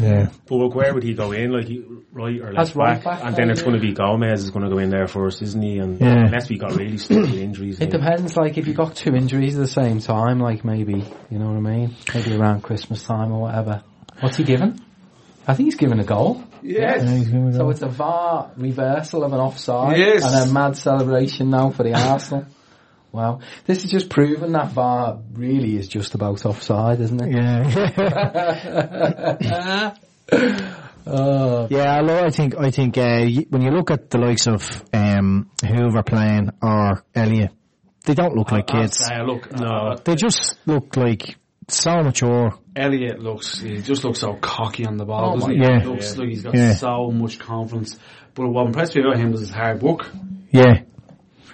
Yeah. But look, where would he go in? Like he- right or left As right back? back, and then it's maybe. going to be Gomez is going to go in there first, isn't he? And Yeah. unless we got really stuck with injuries, It maybe. depends, like, if you got two injuries at the same time, like maybe, you know what I mean? Maybe around Christmas time or whatever. What's he given? I think he's given a goal. Yes. Yeah, he's gonna So it's a VAR reversal of an offside Yes. and a mad celebration now for the Arsenal. Wow. This is just proven that VAR really is just about offside, isn't it? Yeah. *laughs* Oh, yeah, although I think, I think, uh, when you look at the likes of, um, Hoever playing or Elliott, they don't look like I'll kids. say, look, No. uh, They just look like so mature. Elliott looks, he just looks so cocky on the ball, Oh doesn't he? God. He looks like he's got Yeah. so much confidence. But what impressed me about him was his hard work. Yeah.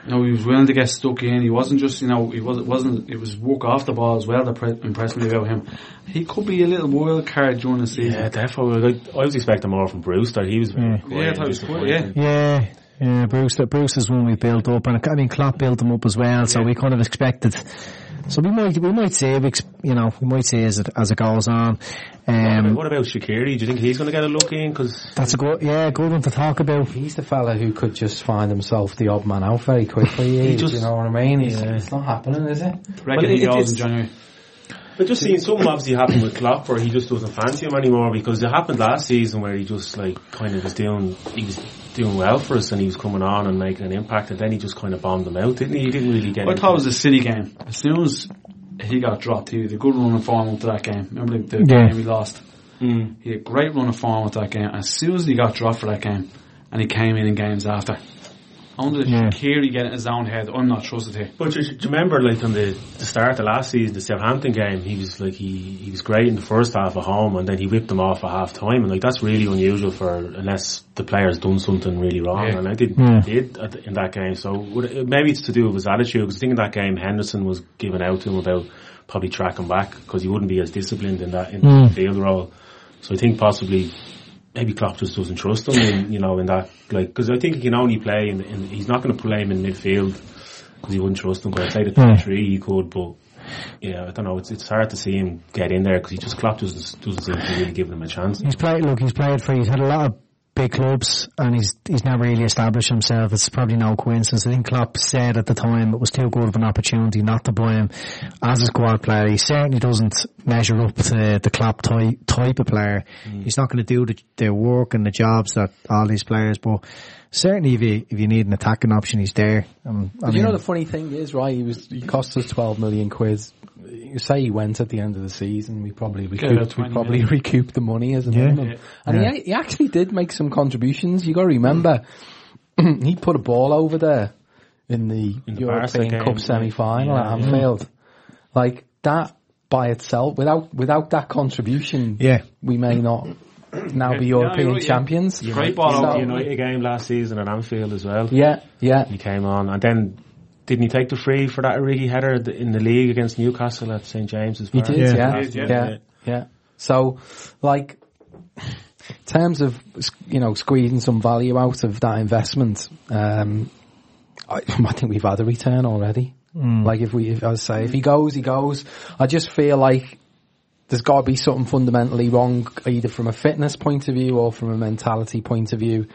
You know, he was willing to get stuck in. He wasn't just, you know, he wasn't, wasn't, it was work off the ball as well that pre- impressed me about him. He could be a little wild card during the season. Yeah, definitely. Like, I was expecting more from Brewster. He was very Yeah. quiet Yeah, I and thought he was disappointing. quiet, yeah. Yeah, yeah, Bruce. That Bruce is one we built up, and I mean Klopp built him up as well. So we kind of expected. So we might, we might see, you know, we might see as it as it goes on. Um, what about Shaqiri? Do you think he's going to get a look in? Because that's a good, yeah, good one to talk about. he's the fella who could just find himself the odd man out very quickly. *laughs* he just- you know what I mean? He's, Yeah. It's not happening, is it? Reckon Well, he it- goes in January. I just seen something obviously happen with Klopp where he just doesn't fancy him anymore because it happened last season where he just like kind of was doing he was doing well for us and he was coming on and making an impact and then he just kind of bombed them out, didn't he? He didn't really get. I into thought it was a City game. As soon as he got dropped, he had a good run of form up to that game. Remember the, the Yeah. game we lost? Mm. He had a great run of form with that game. As soon as he got dropped for that game, and he came in in games after. Under Yeah. Kiri getting his own head, I'm not trusted here. But do you, do you remember, like on the, the start of last season, the Southampton game, he was like he he was great in the first half at home, and then he whipped them off at half time, and like that's really unusual for unless the player's done something really wrong, Yeah. and I did Yeah. did at the, in that game. So would it, maybe it's to do with his attitude because I think in that game Henderson was giving out to him about probably tracking back because he wouldn't be as disciplined in that in the mm. field role. So I think possibly maybe Klopp just doesn't trust him, in, you know, in that like because I think he can only play in, in he's not going to play him in midfield because he wouldn't trust him. But I played at Yeah. Hmm. three, he could, but. Yeah, I don't know. It's it's hard to see him get in there because he just Klopp doesn't doesn't seem to really give him a chance. He's played. Look, he's played for. He's had a lot of big clubs, and he's he's never really established himself. It's probably no coincidence. I think Klopp said at the time it was too good of an opportunity not to buy him as a squad player. He certainly doesn't measure up to the Klopp type type of player. Mm. He's not going to do the, the work and the jobs that all these players. But certainly, if you if you need an attacking option, he's there. Um, I But you know the funny thing is, right? He was he cost us twelve million quid. You say he went at the end of the season, we probably about recouped, we probably million. recouped the money as a Yeah. minimum. Yeah. And Yeah. he he actually did make some contributions. You got to remember, *clears throat* he put a ball over there in the, In the European game, Cup semi final yeah, at yeah. Anfield. Like that by itself, without without that contribution, Yeah. we may not now be Yeah, no, European you're yeah. champions. Great ball He over the the United game last season at Anfield as well. Yeah, yeah. He came on, and then didn't he take the free for that Origi header in the league against Newcastle at St James's? He did, Yeah. yeah, He did, yeah, yeah. yeah, So, like, in terms of you know squeezing some value out of that investment, um, I, *laughs* I think we've had a return already. Like if we, if I say, if he goes, he goes. I just feel like there's got to be something fundamentally wrong, either from a fitness point of view or from a mentality point of view,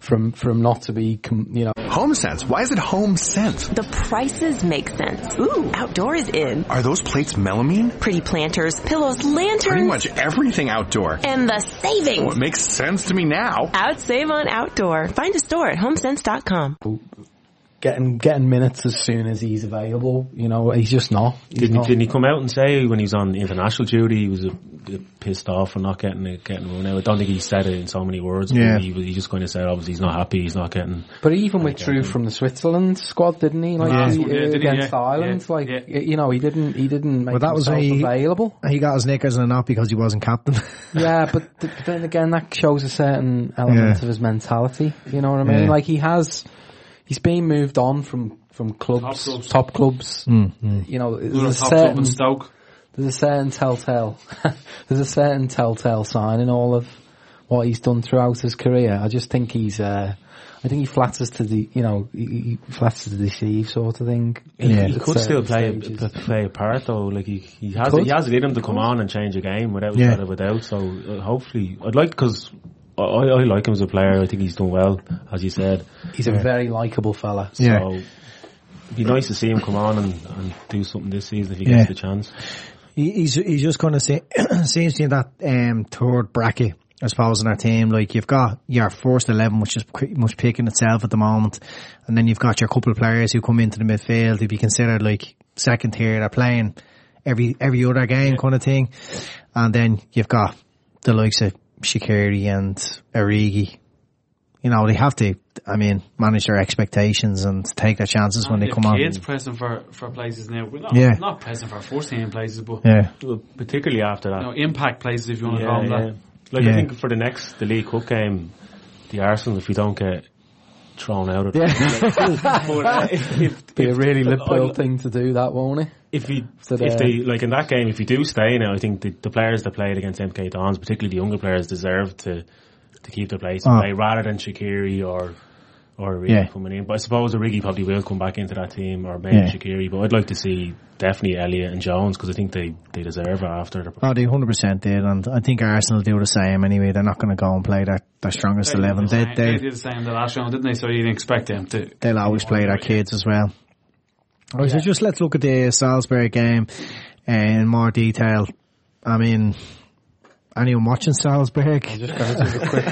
from from not to be, you know, Home Sense. Why is it Home Sense? The prices make sense. Ooh, outdoor is in. Are those plates melamine? Pretty planters, pillows, lanterns. Pretty much everything outdoor. and the savings. What makes sense to me now? Out save on outdoor. Find a store at homesense.com. getting getting minutes as soon as he's available. You know, he's just not. He's Didn't, not. didn't he come out and say when he was on international duty he was a bit pissed off for not getting it, getting run out? I don't think he said it in so many words. Yeah. he, was- he just kind of said obviously he's not happy. He's not getting. But he even withdrew from the Switzerland squad, didn't he? Like Yeah. he- Yeah, did he? against Yeah. Ireland, Yeah. like Yeah. you know, he didn't. He didn't make Well, that was himself when he- available. he got his knickers and knot because he wasn't captain. yeah, *laughs* but th- then again, that shows a certain element Yeah. of his mentality. You know what I mean? Yeah. Like he has, he's been moved on from from clubs, Top clubs. top clubs. Mm, You know, there's a top certain Stoke. there's a certain telltale *laughs* there's a certain telltale sign in all of what he's done throughout his career. I just think he's uh I think he flatters to the you know he, he flatters to deceive sort of thing. He, Yeah. he At could still play stages. p- play a part though. Like he, he has Could. he has it in him to come on and change a game without Yeah. without a. So uh, hopefully, I'd like because I, I like him as a player. I think he's done well, as you said. He's a very likable fella. So Yeah. it'd be nice to see him come on and, and do something this season if he Yeah. gets the chance. He, he's he's just going to say seems to be in that um, third bracket, I suppose, in our team. Like you've got your first eleven, which is pretty much picking itself at the moment, and then you've got your couple of players who come into the midfield who be considered like second tier. They're playing every every other game kind of thing, and then you've got the likes of Shaqiri and Origi. You know they have to. I mean, manage their expectations and take their chances when they Yeah, come on. kids pressing for, for places now. We're not, Yeah. not pressing for first team places, but Yeah, particularly after that. you know, impact places if you want to yeah, call them yeah. that. Like Yeah. I think for the next the League Cup game, the Arsenal if we don't get thrown out of Yeah. but, *laughs* if, *laughs* if, Be a really I- liberal thing to do that, won't it? if we So if they like in that game, if you do stay now, I think the, the players that played against MK Dons, particularly the younger players, deserve to to keep their place ah. Oh. play rather than Shaqiri or or Origi Yeah. coming in. But I suppose Origi probably will come back into that team or maybe Yeah. Shaqiri. But I'd like to see definitely Elliott and Jones because I think they they deserve it after. The, Oh, they 100% did, and I think Arsenal do the same anyway. They're not going to go and play their, their strongest 11. did the They, same- they they, did the same the last round, didn't they? So you didn't expect them to. they'll always play their kids as well. Alright, so just let's look at the Salisbury game in more detail. I mean, anyone watching Salzburg? Just gonna do a quick,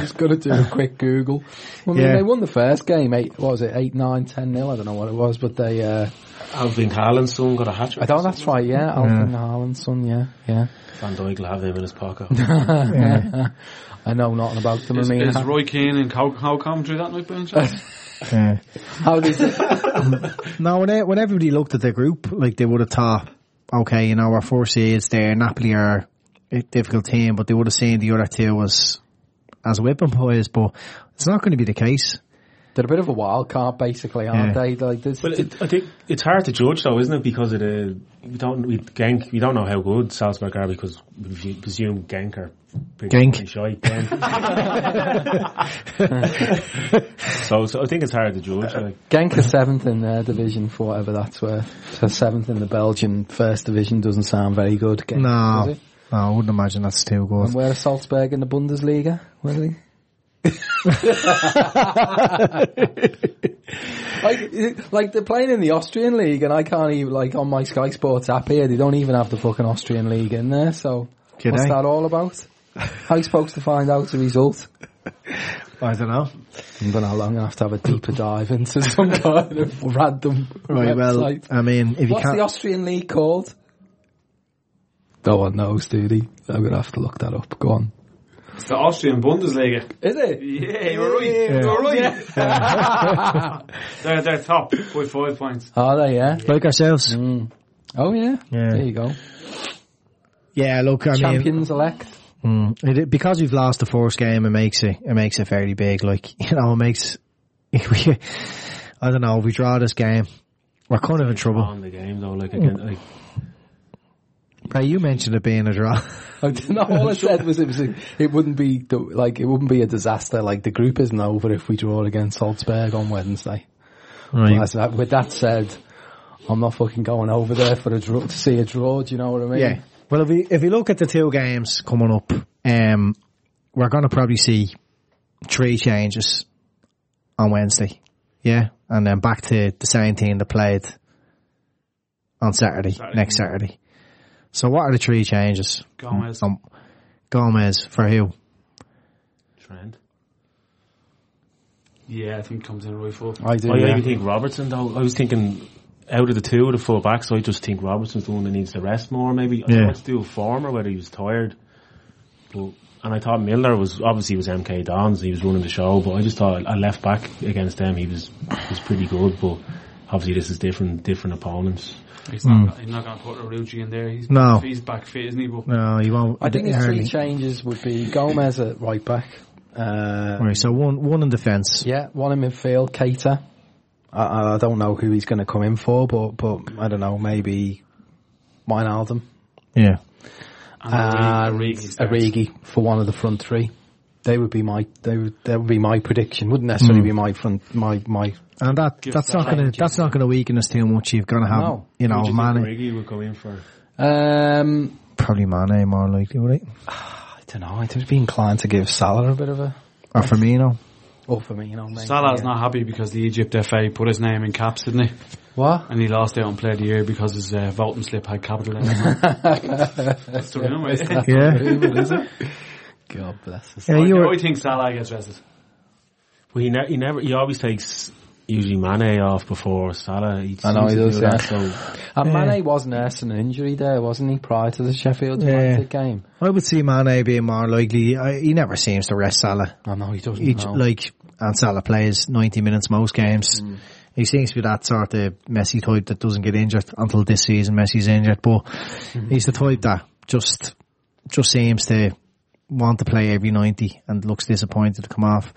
just gonna do a quick Google. Well, I mean, Yeah. they won the first game, eight, what was it, eight, nine, ten nil, I don't know what it was, but they, uh, Alvin Haaland's son got a hat trick. I thought that's right, yeah, Alvin Haaland's son, yeah, yeah. Van Dijk will have him in his pocket. *laughs* I know nothing about them, Is, I mean, is Roy Keane and how, how commentary that night, Ben? *laughs* Yeah. how does it, *laughs* No, when, when everybody looked at the group, like they would have thought, okay, you know, our four seeds there, Napoli are a difficult team, but they would have seen the other two as as whipping boys. But it's not going to be the case. they're a bit of a wild card, basically, aren't Yeah. they? Like, this, Well, it, I think it's hard to judge though, isn't it? Because of the uh, we don't we Genk we don't know how good Salzburg are because we presume Genk are pretty Genk. pretty shy. Genk. *laughs* so, so I think it's hard to judge. Like, Genk are seventh in their division for whatever that's worth. So seventh in the Belgian first division doesn't sound very good. Genk, No, does it? No, I wouldn't imagine that's too good. And where are Salzburg in the Bundesliga? Where are they? *laughs* like, like they're playing in the Austrian league, and I can't even like on my Sky Sports app here. They don't even have the fucking Austrian league in there. So Can what's that all about? How are you supposed to find out the result? I don't know. I'm gonna long enough to have a deeper dive into some kind of random Right, well. I mean, if you What's can't, the Austrian league called? No one knows, do they? I'm gonna have to look that up. Go on. It's the Austrian Bundesliga. Is it? Yeah, you're right. You're right. *laughs* they're, they're top with five points. Are they? Yeah. like ourselves, Oh yeah. Yeah. There you go. yeah. Look, I mean, Champions elect. Mm. It, because we've lost the first game, it makes it it makes it very big. Like *laughs* you know, it makes. *laughs* If we, I don't know. If we draw this game, we're kind of in trouble. on the game though, like again, like Ray, you mentioned it being a draw. *laughs* I. All I said was it was a, it wouldn't be the, like it wouldn't be a disaster. Like the group isn't over if we draw against Salzburg on Wednesday. Right. But as with that said, I'm not fucking going over there for a draw to see a draw. Do you know what I mean? Yeah. Well, if we if we look at the two games coming up, um, we're going to probably see three changes on Wednesday. Yeah, and then back to the same team that played on Saturday, next Saturday. So, what are the three changes? Gomez. Um, Gomez for who? Trent. Yeah, I think comes in right full. I do. Oh yeah, yeah. you think Robertson though? I was thinking out of the two of the full backs, I just think Robertson's the one that needs to rest more. Maybe I don't Yeah. know what to do with form or whether he was tired. But and I thought Milner was obviously he was MK Dons, he was running the show, but I just thought a left back against them he was was pretty good. But obviously this is different different opponents. He's not, he's not going to put Arucci in there. He's, No. he's back fit, isn't he? But No, you won't. I think his hardly- three changes would be Gomez at right back. Uh, Right, so one one in defence. Yeah, one in midfield, Keita. I- I, I don't know who he's going to come in for, but but I don't know, maybe Wijnaldum Yeah. and and Origi starts. Origi for one of the front three. They would be my they would that would be my prediction. Wouldn't necessarily be my front my my. And that that's that not gonna that's not gonna weaken us too much. You're gonna have No. you know Who do you Mane, Origi would go in for? Um, probably Mane more likely, would it? *sighs* I don't know. I'd be inclined to give Salah a bit of a Or Firmino. or for me, you know. Maybe, Salah's yeah. not happy because the Egypt FA put his name in caps, didn't he? what. And he lost out on Player of the Year because his uh, voting slip had capital letters. on it. *laughs* That's the real way. Yeah. *laughs* God bless us. Yeah, oh, I, you were, I think Salah gets rested. Well, he, ne- he never he always takes usually Mane off before Salah. He I know he does, do yeah. that, so *laughs* And Yeah. Mane was nursing an injury there, wasn't he, prior to the Sheffield Yeah. United game? I would see Mane being more likely. I, he never seems to rest Salah. I know he doesn't. Each, know. like, and Salah plays 90 minutes most games. Mm. He seems to be that sort of messy type that doesn't get injured until this season. Messi's injured, but mm-hmm. he's the type that just just seems to want to play every 90 and looks disappointed to come off.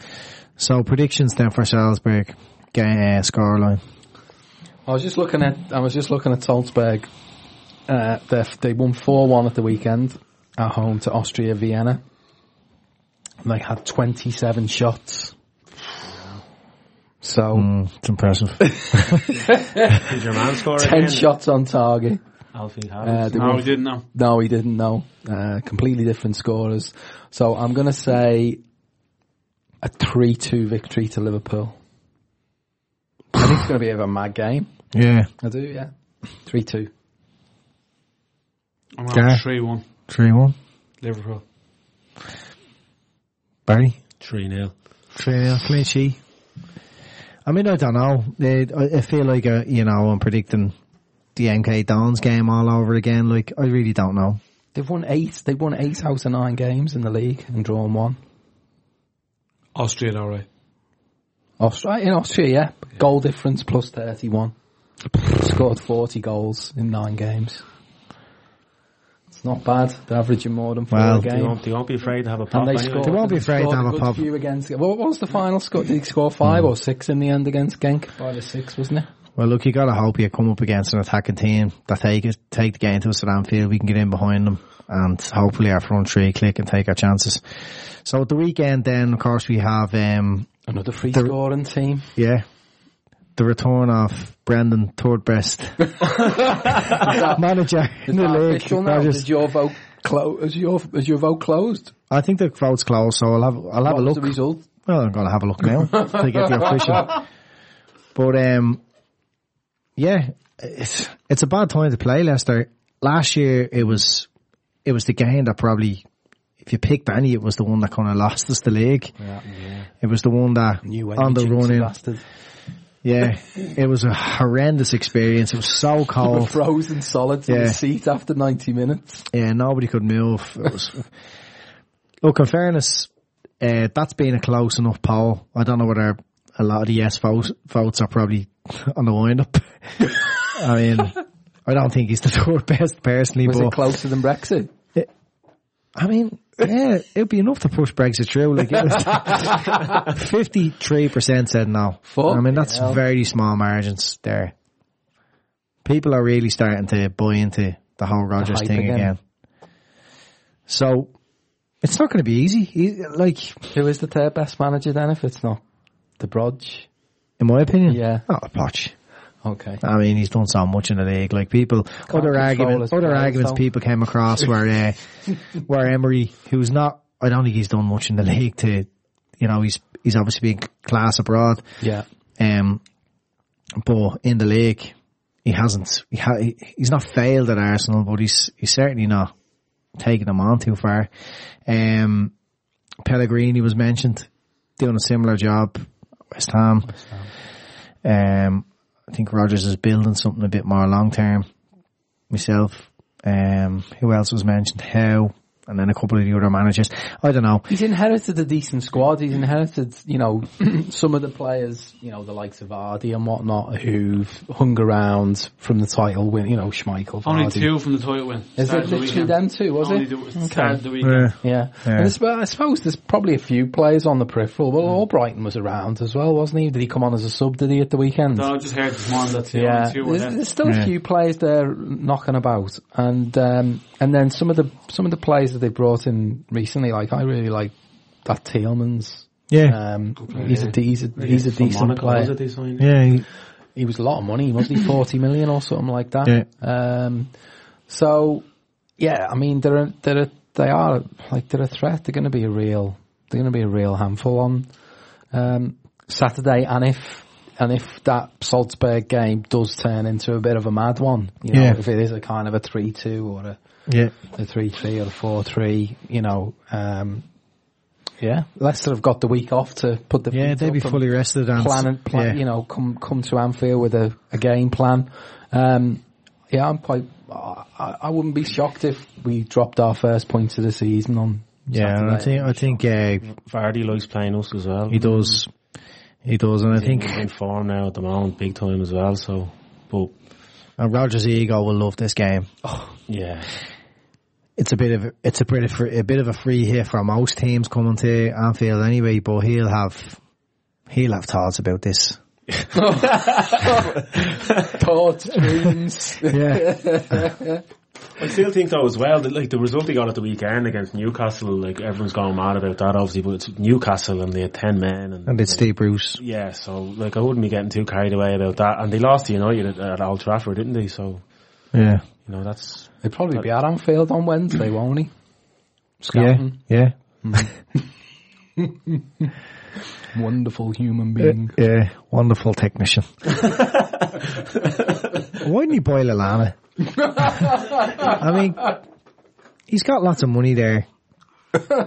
So predictions then for Salzburg, game, uh, scoreline. I was just looking at I was just looking at Salzburg. Uh, they they won four one at the weekend at home to Austria Vienna. And they had twenty seven shots. So Mm, it's impressive. *laughs* did your man score *laughs* ten again? shots on target. Alfie Uh, No, won we didn't know. No, he didn't know. Uh, completely different scorers. So I'm going to say a 3-2 victory to Liverpool. I think it's going to be a bit mad game. yeah. I do, yeah. 3-2. I'm Yeah. going 3 1. 3-1. Liverpool. Barry? 3 0. Trail, clean sheet. I mean, I don't know. I I feel like, uh, you know, I'm predicting the MK Dons game all over again. Like, I really don't know. They've won eight. They've won eight out of nine games in the league and drawn one. Austria, all right. Austria in Austria, yeah. Goal difference plus thirty one. Scored forty goals in nine games. It's not bad. They're averaging more than four Well, a They game. won't, they won't be afraid to have a And they anyway. scored. They won't be afraid to have a good pop. few against. What was the final score? Did he score five hmm. or six in the end against Genk? Five or six, wasn't it? Well, look, you gotta hope you come up against an attacking team that take it, take the game to us at Anfield. We can get in behind them and hopefully our front three click and take our chances. So at the weekend then, of course, we have, um, Another free The- scoring team. yeah, the return of Brendan Third Best *laughs* manager Is in the league. now? Is your vote clo- is your is your vote closed? I think the vote's closed, so I'll have, I'll have what a look. the result? Well, I'm going to have a look now to get the *laughs* official. But um, yeah, it's it's a bad time to play Leicester. Last year it was it was the game that probably, if you picked any, it was the one that kind of lost us the league. It was the one that on the agents, run Yeah, it was a horrendous experience. It was so *laughs* cold. frozen solid to Yeah. the seat after 90 minutes. Yeah, nobody could move. It was, *laughs* look, in fairness, uh, that's been a close enough poll. I don't know whether a lot of the yes votes, votes are probably *laughs* on the wind up. I mean, I don't think he's the *laughs* third best personally, Was but it closer than Brexit? I mean, yeah, it'd be enough to push Brexit through. Like, *laughs* fifty-three percent said no. I mean, that's hell. very small margins there. People are really starting to buy into the whole Rodgers hype thing again. again. So it's not going to be easy. He- Like, Who is the third best manager then if it's not the Brodge? in my opinion, Yeah. not a Poch. Okay. I mean, he's done so much in the league. Like people, other arguments, other players, arguments though. people came across *laughs* were uh, where Emery, who's not, I don't think he's done much in the league to, you know, he's he's obviously been class abroad, Yeah. um, but in the league, he hasn't. He ha- he's not failed at Arsenal, but he's he's certainly not taking them on too far. Um, Pellegrini was mentioned doing a similar job. at West Ham. Um, I think Rodgers is building something a bit more long term. Myself. Um, who else was mentioned? How. And then a couple of the other managers. I don't know. He's inherited a decent squad. He's inherited, you know, *clears throat* some of the players, you know, the likes of Ardy and whatnot, who've hung around from the title win, you know, Schmeichel. Only Vardy. two from the title win. Is it of the literally them two, was Only it? The, start of the weekend. Yeah. Yeah. Yeah. And I suppose, there's probably a few players on the peripheral. Well, Albrighton was around as well, wasn't he? Did he come on as a sub, did he, at the weekend? No, I just heard this morning that the Yeah, only two there's, there's still Yeah. a few players there knocking about, and um, and then some of the some of the players that they brought in recently, like I really like that Tielemans. Yeah. Um, he's a he's a he's a decent player. it they signed? Yeah. he- He was a lot of money, wasn't he? *laughs* Forty million or something like that. Yeah. Um, so yeah, I mean they're a, they're a, they are like they're a threat. They're going to be a real they're going to be a real handful on um, Saturday, and if and if that Salzburg game does turn into a bit of a mad one, you know, Yeah. if it is a kind of a three-two or a Yeah. a three-three or a four-three, you know, um, yeah, Leicester have got the week off to put the Yeah, they'd up be fully rested and plan and plan, yeah. you know, come come to Anfield with a, a game plan. Um, yeah, I'm quite. I, I wouldn't be shocked if we dropped our first points of the season on. Yeah, and I think I think uh, Vardy likes playing us as well. he does. He does, and I think He's in form now at the moment, big time as well. So, but and Rodgers' ego will love this game. Oh, yeah, It's a bit of a- it's a bit of a bit of a free hit for most teams coming to Anfield anyway, but he'll have he'll have thoughts about this. *laughs* Thoughts, dreams. Yeah, *laughs* I still think though as well that like the result he got at the weekend against Newcastle, like everyone's going mad about that obviously, but it's Newcastle and they had ten men and, and it's Steve Bruce. yeah, so like I wouldn't be getting too carried away about that. And they lost to United at, at Old Trafford, didn't they? So Yeah, you know that's He'll probably be at Anfield on Wednesday, won't he? yeah, Scouting. yeah, *laughs* Wonderful human uh, being. yeah. Wonderful technician. *laughs* Why didn't he a Lallana? I mean, he's got lots of money there.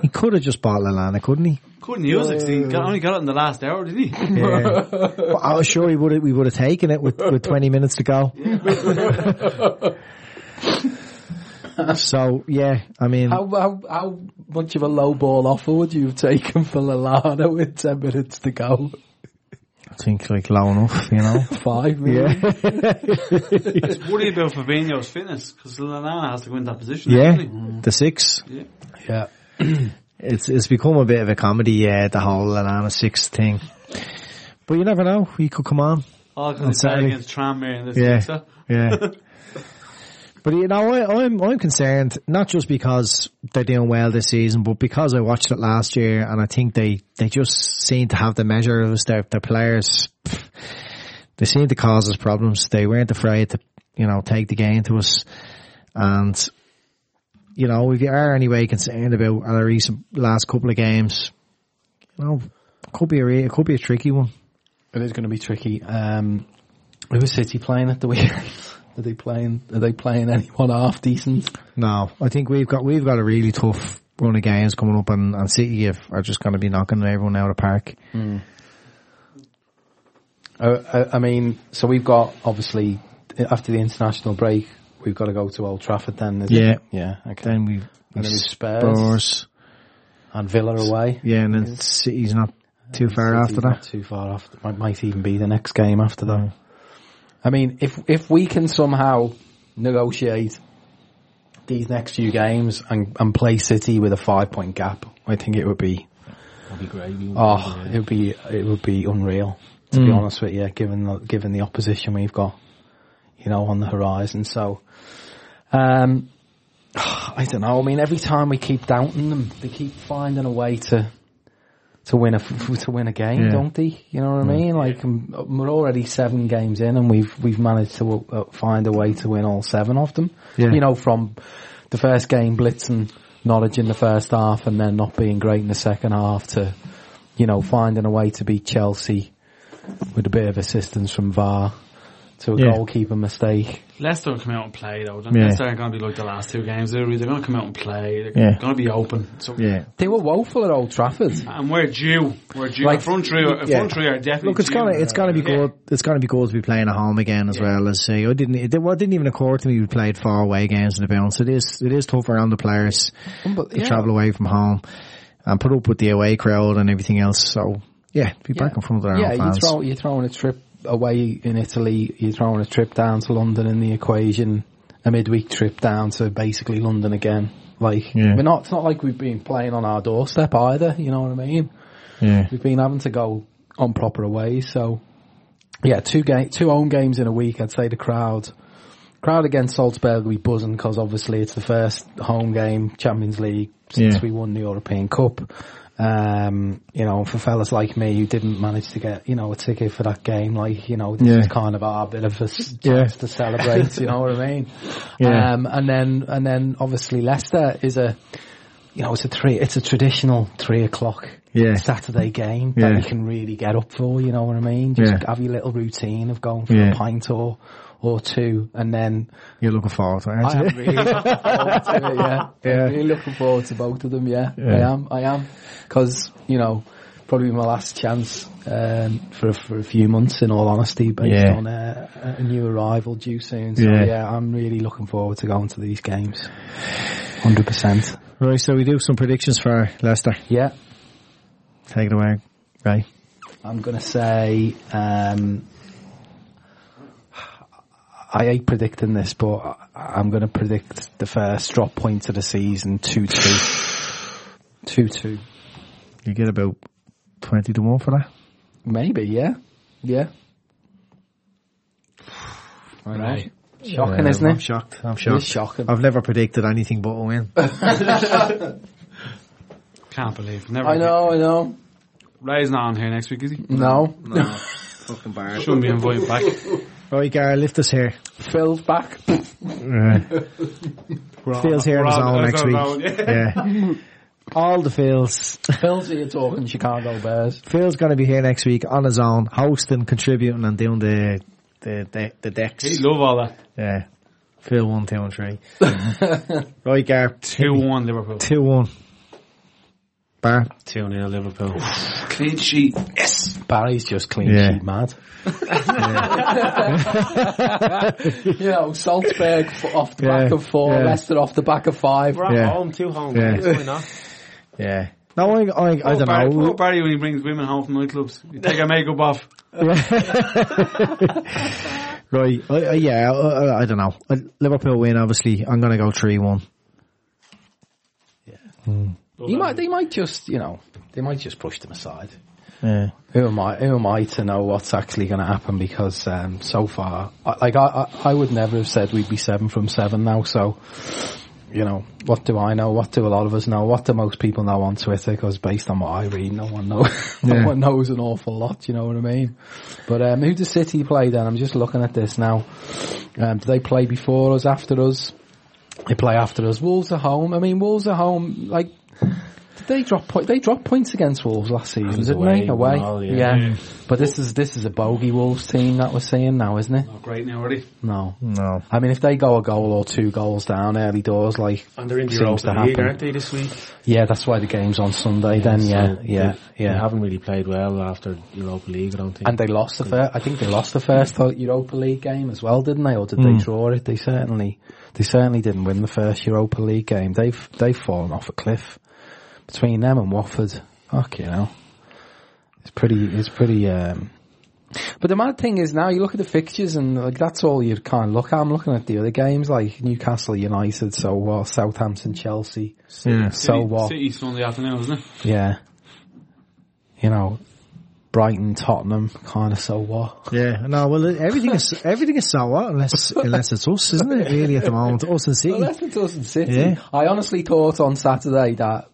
he could have just bought Lallana, couldn't he? Couldn't use it. 'cause He got, only got it in the last hour, didn't he? Yeah. But I was sure he would have, we would have taken it with, with 20 minutes to go. so, yeah, I mean, How, how how much of a low ball offer would you have taken for Lallana with ten minutes to go? I think like low enough, you know. *laughs* Five, maybe? Yeah. Just worried about Fabinho's fitness because Lallana has to go into that position. yeah, hasn't the six. he? yeah. *clears throat* It's it's become a bit of a comedy, yeah, the whole Lallana six thing. But you never know, he could come on. All On because he's playing Saturday. against Tranmere in this Yeah. fixture. Yeah. *laughs* but you know, I, I'm I'm concerned not just because they're doing well this season, but because I watched it last year and I think they they just seem to have the measure of us. Their their players, they seem to cause us problems. They weren't afraid to you know take the game to us, and you know if you are anyway concerned about our recent last couple of games, you know, could be a it could be a tricky one. It is going to be tricky. Um, who City playing at the weekend? *laughs* Are they playing? Are they playing anyone half decent? No, I think we've got we've got a really tough run of games coming up, and, and City have, are just going to be knocking everyone out of the park. Hmm. Uh, I, I mean, so we've got obviously after the international break, we've got to go to Old Trafford. Then, Yeah. it? yeah, okay. Then we've, And then Spurs. Spurs, and Villa away. yeah, and then City's not too uh, far City's after not that. Too far after. Might, might even be the next game after that. I mean, if if we can somehow negotiate these next few games and, and play City with a five point gap, I think it would be That'd be great. oh, it would be it would be unreal. To be honest with you, given the, given the opposition we've got, you know, on the horizon. So, um, *sighs* I don't know. I mean, every time we keep doubting them, they keep finding a way to to win a *laughs* to win a game, Yeah. don't they? You know what I mean? Like um, we're already seven games in, and we've we've managed to uh, find a way to win all seven of them. Yeah. You know, from the first game blitzing Norwich in the first half, and then not being great in the second half, to you know finding a way to beat Chelsea with a bit of assistance from VAR to a Yeah. goalkeeper mistake. Leicester will come out and play though. Yeah. Leicester aren't going to be like the last two games. They're, they're going to come out and play. They're Yeah. going to be open. So Yeah, They were woeful at Old Trafford. And we're due. We're due. Like- Like, front three, are, Yeah. front three are definitely. look, it's gonna it's gonna be Yeah. good. It's gonna be good to be playing at home again as well as say. I didn't it, well, it didn't even occur to me we played far away games in the bounce. It is it is tough around the players um, But, to travel away from home and put up with the away crowd and everything else. So yeah, be back in front of their yeah, own you fans. throw, you're throwing a trip away in Italy, you're throwing a trip down to London in the equation, a midweek trip down to basically London again. Like, Yeah. we're not, it's not like we've been playing on our doorstep either, you know what I mean? yeah, We've been having to go on proper away, so yeah, two game, two home games in a week. I'd say the crowd, crowd against Salzburg will be buzzing because obviously it's the first home game Champions League since Yeah. we won the European Cup. Um, you know, for fellas like me who didn't manage to get, you know, a ticket for that game, like, you know, this Yeah. is kind of our bit of a chance Yeah. to celebrate, you know what I mean? *laughs* Yeah. Um, and then, and then obviously Leicester is a, you know, it's a three, it's a traditional three o'clock Yeah. Saturday game that you can really get up for, you know what I mean? Just have your little routine of going for a pint or, or two and then You're looking forward to it, I am really looking forward to it, yeah. *laughs* Yeah. I'm really looking forward to both of them, yeah. Yeah. I am, I am. Cause, you know, probably my last chance, um, for, for a few months in all honesty based Yeah. on a, a new arrival due soon. So Yeah. yeah. I'm really looking forward to going to these games. 100%. Right, so we do some predictions for Leicester. Yeah. Take it away, Ray. I'm gonna say, um, I hate predicting this, but I- I'm gonna predict the first drop point of the season, 2-2. 2-2. *sighs* You get about twenty to one for that. Maybe, yeah. Yeah. I know. Right. Shocking, Yeah, isn't it? I'm shocked. I'm shocked. is shocking. I've never predicted anything but a win. *laughs* Can't believe. Never. I know, I know. Ray's not on here next week, is he? No. No. *laughs* Fucking bar. Shouldn't be invited back. *laughs* Right, Gary, lift us here. Phil's back. Uh, Phil's here on his own next week. Yeah. *laughs* Yeah. All the Phils. Phil's here talking Chicago Bears. Phil's going to be here next week on his own, hosting, contributing, and doing the the the, the decks. He love all that. Yeah. Phil one, two, and three. *laughs* right, Gar. Two one Liverpool. Two one. Bar. 2 0 Liverpool. *sighs* Clean sheet. Yes. Barry's just clean Yeah. sheet mad. *laughs* you know, Salzburg off the back of four, yeah. Leicester off the back of five. We're at Yeah. home, two home Yeah. games, why not? Yeah. No, I, I, I Poor don't Barry, know. Poor Barry when he brings women home from nightclubs. You take her makeup off. *laughs* Right. I, I, yeah, I, I, I don't know. Uh, Liverpool win, obviously. I'm going to go 3-1. He might, they might just, you know, they might just push them aside. Yeah. Who am I? Who am I to know what's actually going to happen? Because um, so far, I, like I, I, I would never have said we'd be seven from seven now. So, you know, what do I know? What do a lot of us know? What do most people know on Twitter? Because based on what I read, no one knows. *laughs* no Yeah. one knows an awful lot. You know what I mean? But um, who does City play then? I'm just looking at this now. Um, do they play before us? After us? They play after us. Wolves are home. I mean, Wolves are home. Like, did they drop point? They dropped points against Wolves last season, was didn't away, they? Away, well, yeah. yeah. Hmm. But this is this is a bogey Wolves team that we're seeing now, isn't it? Not great now, are they? No. No. I mean, if they go a goal or two goals down early doors, like And they're in the seems Europa to League, happen. aren't they, this week? Yeah, that's why the game's on Sunday. Then, yeah, So yeah, they- yeah. They haven't really played well after Europa League, I don't think. And they lost the first. I think they lost the first Europa League game as well, didn't they? Or did they hmm. draw it? They certainly, they certainly didn't win the first Europa League game. They've they've fallen off a cliff between them and Watford. Fuck, you know, it's pretty. It's pretty. um But the mad thing is now you look at the fixtures and like that's all you kind of look at. I'm looking at the other games like Newcastle United, so what? Southampton, Chelsea, Yeah. so City, what? City Sunday afternoon, isn't it? Yeah. You know, Brighton, Tottenham, kind of so what? Yeah. No, well, everything is, everything is so what, unless, unless it's us, isn't it, really, at the moment? Us and City. Unless it doesn't City. Yeah. I honestly thought on Saturday that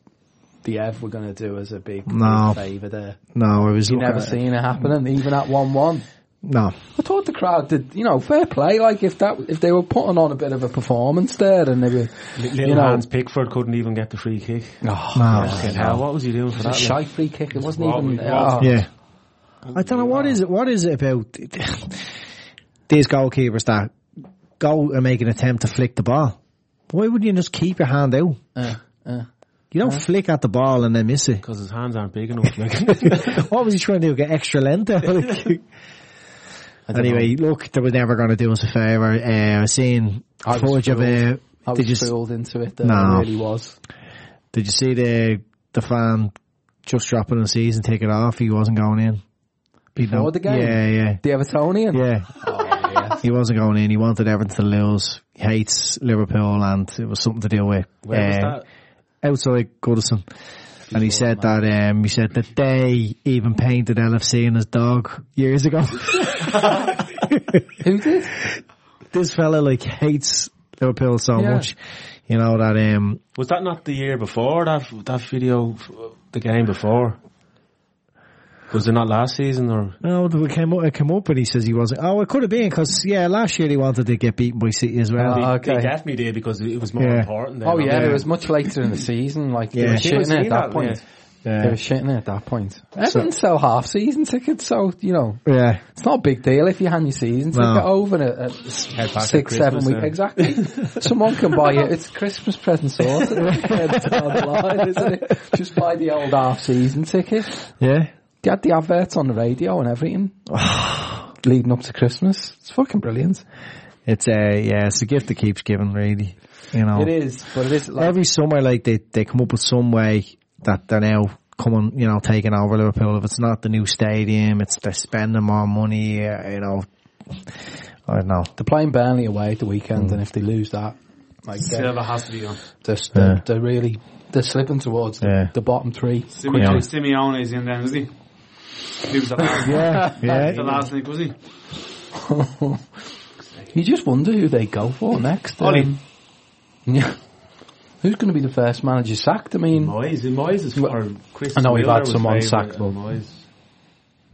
the Ev were going to do us a big, No. big favour there. No, I was You never at- seen it happening, even at 1-1. No. I thought the crowd did, you know, fair play. Like if that, if they were putting on a bit of a performance there, and they were, Little you know, Hans Pickford couldn't even get the free kick. oh, No. Fucking hell, what was he doing for it was a that? shy free kick. It wasn't What- even. what- oh. Yeah. I don't know what is it. What is it about *laughs* these goalkeepers that go and make an attempt to flick the ball? Why wouldn't you just keep your hand out? Uh, uh. You don't flick at the ball and then miss it. Because his hands aren't big enough. *laughs* What was he trying to do? Get extra length out? *laughs* Like- anyway, look, they were never going to do us a favour. Uh, I was seeing I was footage of uh, I was you fooled into it. Though, No. I really was. did you see the the fan just dropping a season ticket off? He wasn't going in. He Before know- the game? Yeah, yeah. The Evertonian. Yeah. Oh, yes. He wasn't going in. He wanted Everton to lose. He hates Liverpool and it was something to do with where was uh, that? Outside Goodison. And he said that um, he said that they even painted LFC in his dog years ago. *laughs* Who did? this fella like hates Liverpool so Yeah. much, you know that um Was that not the year before that that video, the game before? Was it not last season or? no, it came up, it came up and he says he wasn't. Oh, it could have been because yeah, last year he wanted to get beaten by City as well. Ah, oh, They okay. definitely did because it was more Yeah. important. Then, Oh yeah, obviously. it was much later in the season. Like yeah. they were She shitting it at that that, point. They yeah, were shitting it at that point. Everton sell half season tickets, so you know yeah, it's not a big deal if you hand your season No. ticket over at, at Head at six, seven weeks. Exactly. *laughs* Someone can buy it. It's Christmas present sorted. *laughs* It's down the line, isn't it? Just buy the old half season ticket. yeah. They had the adverts on the radio and everything. *sighs* Leading up to Christmas. It's fucking brilliant. It's uh yeah, it's a gift that keeps giving, really. You know, It is, but it is like, every summer, like they they come up with some way that they're now coming, you know, taking over Liverpool. If it's not the new stadium, it's they're spending more money. Uh, you know, I don't know. they're playing Burnley away at the weekend, and if they lose that, like they're, Silva has to be on. they're, they're, Yeah. they're really they're slipping towards the, Yeah. the bottom three. Simeone, Simeone's in then, is he? He was the last, Yeah, *laughs* yeah. the last night, was he? *laughs* You just wonder who they go for next. Ollie. Um, yeah. Who's going to be the first manager sacked? I mean, Moyes. Moyes is for Chris. I know we've had was someone sacked, but- Moyes.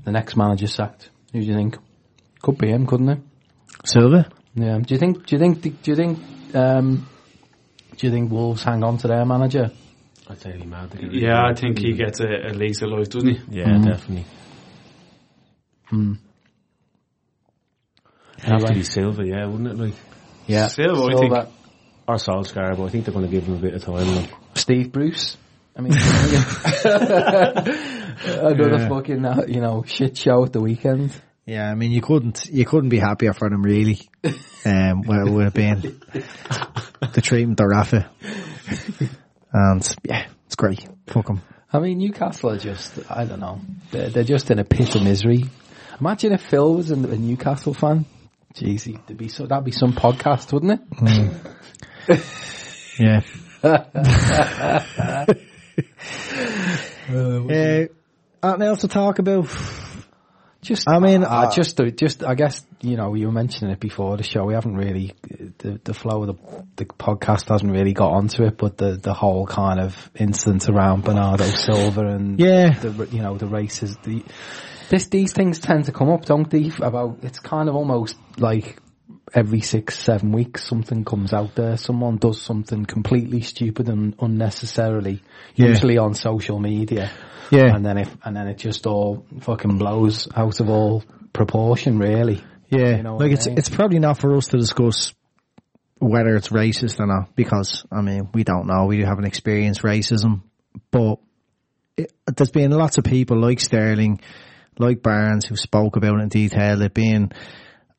the next manager sacked. Who do you think? Could be him, couldn't it? Silva. Yeah. Do you think? Do you think? Do you think? Um, do you think Wolves hang on to their manager? I'd say he's mad. to get Yeah, I think he gets a, a lease of life, doesn't he? Yeah, definitely. Have to be Silva, yeah, wouldn't it? Like Yeah. Silva, I think. Silva. or Solskjaer, but I think they're going to give him a bit of time. Like. Steve Bruce. I mean, *laughs* another Yeah. fucking uh, you know shit show at the weekend. Yeah, I mean, you couldn't, you couldn't be happier for them really. Um, what it would have been *laughs* the treatment of Rafa. And yeah, it's great. Fuck 'em. I mean, Newcastle are just, I don't know, they're, they're just in a pit of misery. Imagine if Phil was a, a Newcastle fan. Jeez, there'd be so, that'd be some podcast, wouldn't it? *laughs* Yeah. *laughs* uh, uh anything else to talk about? Just, I mean, uh, uh, just, just, I guess, you know, you were mentioning it before the show. We haven't really, the, the flow of the, the podcast hasn't really got onto it, but the, the whole kind of incident around Bernardo Silva and, Yeah. the, you know, the races, the, this, these things tend to come up, don't they? About, it's kind of almost like every six, seven weeks something comes out there. Someone does something completely stupid and unnecessarily, Yeah. usually on social media. Yeah. And then if, and then it just all fucking blows out of all proportion, really. Yeah, You know like I it's mean? it's probably not for us to discuss whether it's racist or not because I mean we don't know. We haven't experienced racism, but it, there's been lots of people like Sterling, like Barnes, who spoke about it in detail. They've been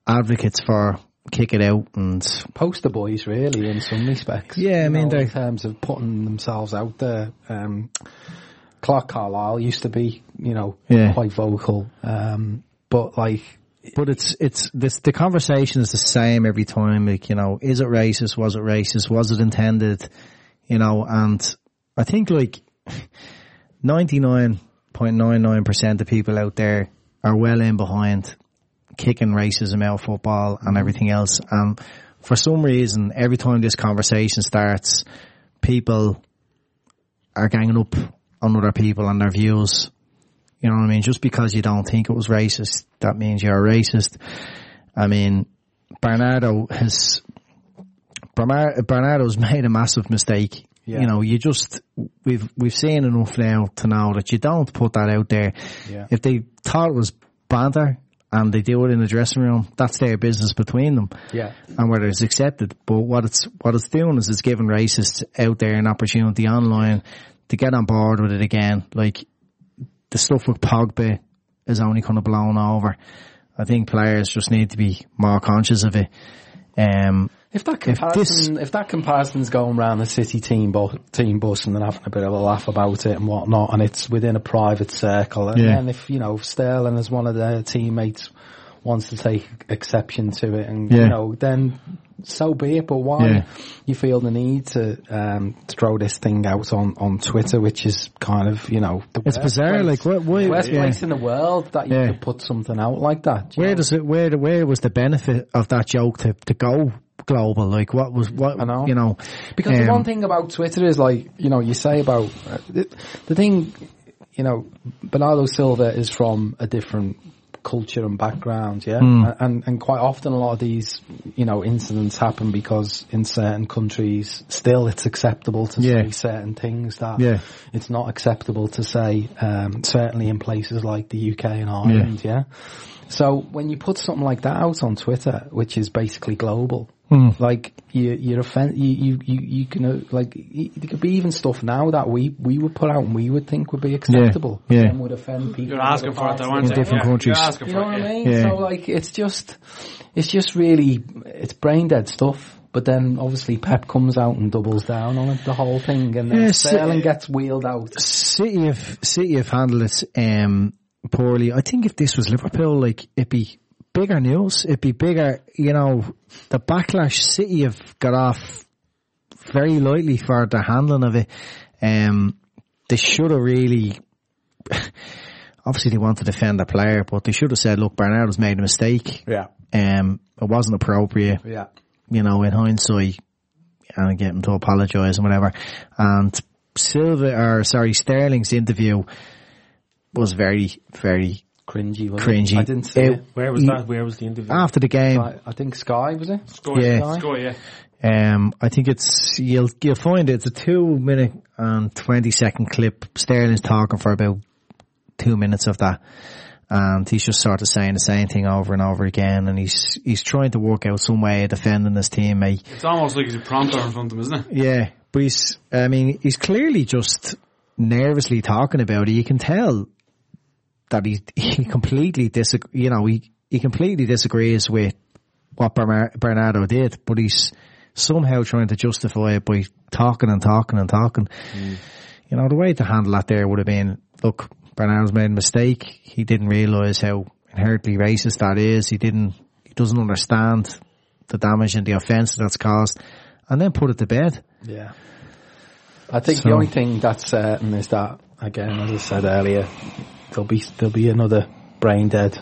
advocates for kick it out and Poster boys, really, in some respects. Yeah, I mean, know, in terms of putting themselves out there. Um, Clarke Carlisle used to be, you know, Yeah. quite vocal. Um, but like, But it's it's this the conversation is the same every time. Like you know, is it racist? Was it racist? Was it intended? You know, and I think like *laughs* ninety nine point nine nine percent of people out there are well in behind kicking racism out of football and everything else. And for some reason, every time this conversation starts, people are ganging up on other people and their views. You know what I mean? Just because you don't think it was racist, that means you're a racist. I mean, Bernardo has, Bernardo's *laughs* made a massive mistake. Yeah. You know, you just, we've, we've seen enough now to know that you don't put that out there. Yeah. If they thought it was banter and they do it in the dressing room, that's their business between them yeah, and whether it's accepted. But what it's what it's doing is it's giving racists out there an opportunity online to get on board with it again. Like the stuff with Pogba is only kind of blown over. I think players just need to be more conscious of it. Um, If that If comparison, if, that comparison's going around the city team bus, team bus and then having a bit of a laugh about it and whatnot, and it's within a private circle, and Yeah. then if you know Sterling as one of their teammates wants to take exception to it, and Yeah. you know, then so be it. But why Yeah. you feel the need to um, throw this thing out on on Twitter, which is kind of you know the it's worst bizarre. place- Like what? Why, worst yeah. place in the world that you Yeah. could put something out like that. Where know? does it? Where where was the benefit of that joke to to go global? Like what was what? I know. You know, Because the um, one thing about Twitter is like, you know, you say about, uh, the, the thing, you know, Bernardo Silva is from a different culture and background, yeah? Hmm. And, and quite often a lot of these, you know, incidents happen because in certain countries still it's acceptable to Yeah. say certain things that Yeah. it's not acceptable to say, um, certainly in places like the UK and Ireland, yeah? So when you put something like that out on Twitter, which is basically global, Hmm. like you, you're offend, you, you, you, you can, uh, like, y- there could be even stuff now that we, we would put out and we would think would be acceptable. yeah. And would offend people. You're asking for it, though, aren't the you? In different Yeah, countries. You're asking you for know it, what yeah. I mean? Yeah. So like, it's just, it's just really, it's brain dead stuff. But then obviously Pep comes out and doubles down on it, the whole thing, and then Yes, Sterling uh, gets wheeled out. City have City have handled it um, poorly. I think if this was Liverpool, like it'd be bigger news. It'd be bigger. You know, the backlash City have got off very lightly for the handling of it. Um, they should have really. *laughs* Obviously, they want to defend the player, but they should have said, "Look, Bernardo's made a mistake. Yeah. Um, it wasn't appropriate." Yeah. you know, in hindsight, and get him to apologise and whatever. And Silva, or sorry, Sterling's interview was very, very Cringy, wasn't it? cringy. I didn't see It- it. Where was that? Where was the interview? After the game, I, I think Sky, was it? Score, Yeah. yeah. Score, yeah. um, I think it's you'll you'll find it. It's a two minute and twenty second clip. Sterling's talking for about two minutes of that, and he's just sort of saying the same thing over and over again. And he's he's trying to work out some way of defending his teammate. It's almost like he's a prompter in front of him, isn't it? Yeah, but he's, I mean, he's clearly just nervously talking about it, you can tell that he *laughs* he completely disagree. You know, he he completely disagrees with what Bernardo did, but he's somehow trying to justify it by talking and talking and talking. Mm. You know, the way to handle that there would have been, look, Bernardo's made a mistake. He didn't realise how inherently racist that is. He didn't, he doesn't understand the damage and the offence that's caused. And then put it to bed. Yeah. I think So- the only thing that's certain is that, again, as I said earlier, there'll be there'll be another brain dead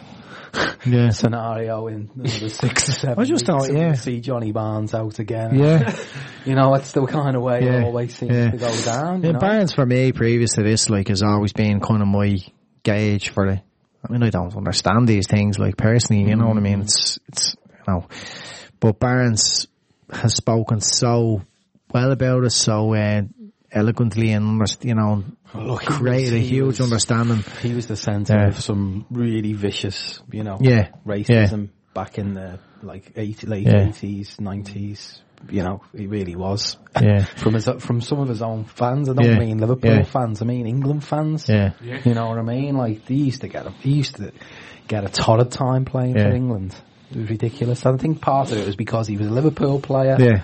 Yeah. *laughs* scenario in another six or seven. I just weeks, don't- and we'll yeah. see Johnny Barnes out again. Yeah. *laughs* you know, that's the kind of way Yeah. it always seems Yeah. to go down. Yeah, know? Barnes for me, previous to this, like, has always been kind of my gauge for the. I mean, I don't understand these things, like personally, you know what I mean? It's, it's, you know, but Barnes has spoken so well about it, so uh, eloquently, and underst- you know, oh, Look, he created was- a he huge was- understanding. He was the centre Yeah. of some really vicious, you know, Yeah. racism back in the like 80, late Yeah. eighties, nineties. You know, he really was. Yeah. *laughs* from his from some of his own fans. I don't Yeah. mean Liverpool Yeah. fans. I mean England fans. Yeah. You know what I mean? Like they used to get a he used to get a torrid time playing for England. It was ridiculous. I think part of it was because he was a Liverpool player. Yeah.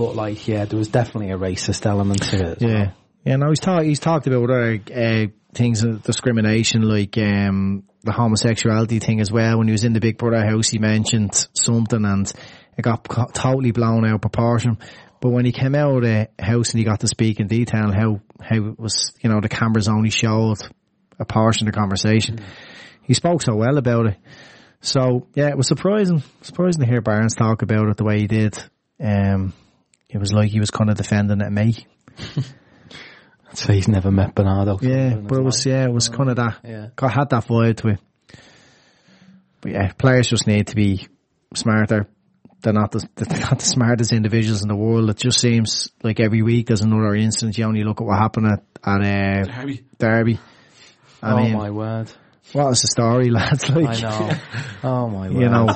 But like, yeah, there was definitely a racist element to it. well. Yeah. Yeah, no, he's talked, he's talked about other, uh, things of discrimination, like, um, the homosexuality thing as well. When he was in the Big Brother house, he mentioned something and it got totally blown out of proportion. But when he came out of the house and he got to speak in detail how, how it was, you know, the cameras only showed a portion of the conversation, he spoke so well about it. So, yeah, it was surprising, surprising to hear Barnes talk about it the way he did. Um, it was like he was kind of defending at me. *laughs* So he's never met Bernardo. Yeah, but it was yeah, it was kind of that. Yeah. got had that vibe to it. But yeah, players just need to be smarter. They're not the *laughs* they're not the smartest individuals in the world. It just seems like every week there's another instance. You only look at what happened at at uh, Derby. Derby. I oh mean, my word! what was the story, *laughs* lads? Like, I know. Oh my word! you know,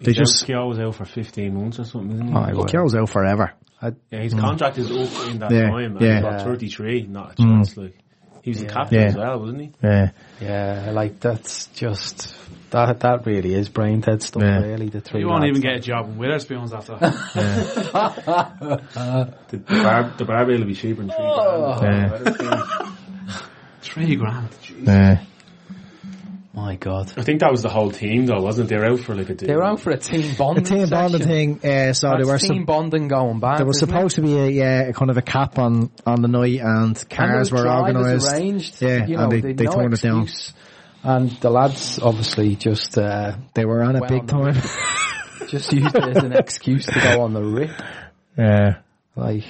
they He's just out, Keogh was out for 15 months or something, isn't he? My he word. goes out forever. Yeah, his contract is up in that Mm. Yeah, time. And yeah. He's 33, not a chance. Like he was the captain Yeah. as well, wasn't he? Yeah, Yeah, like that's just that. That really is brain dead stuff. Yeah. Really, the three. You won't lads. even get a job in Wetherspoons after that. *laughs* *laughs* The, the, bar, the barbell will be cheaper than three Oh. grand. yeah, *laughs* Three grand. yeah. My God. I think that was the whole team though, wasn't it? They were out for like a day. They were out for a team The bonding. team bonding session. thing. Uh, so That's they were team sup- bonding going back. there was isn't it? supposed to be a yeah, kind of a cap on on the night, and And cars there were organised. arranged. Yeah, you and they- they'd they no turned it down. And the lads obviously just uh, They were on it Well, big time. *laughs* just used it as an excuse to go on the rip. yeah. Like,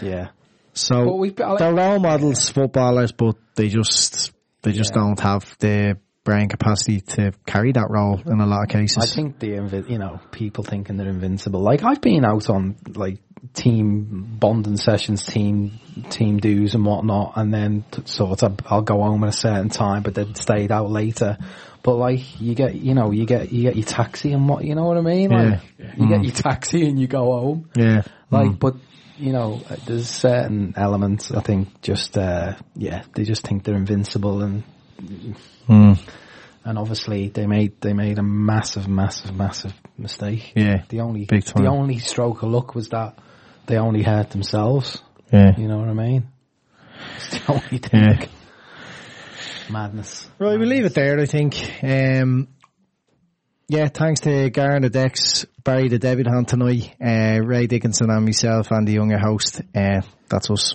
yeah. So But we- I like- they're role models, footballers, but they just they just Yeah. don't have the brain capacity to carry that role in a lot of cases. I think the invi- you know people thinking they're invincible. Like I've been out on like team bonding sessions, team team dues and whatnot, and then sort of I'll go home at a certain time, but then stayed out later. But like you get you know you get you get your taxi and what you know what I mean. Like you get your taxi and you go home. yeah, Like, Mm. but you know, there's certain elements. I think just uh yeah, they just think they're invincible, and Mm. and obviously they made they made a massive, massive, massive mistake. Yeah, The only Big time. the only stroke of luck was that they only hurt themselves. yeah. You know what I mean? It's the only thing. Yeah. Madness. Right, we'll leave it there. I think. Um, yeah, thanks to Garen the Dex, Barry the debutante tonight, uh, Ray Dickinson and myself and the younger host. Uh, that's us.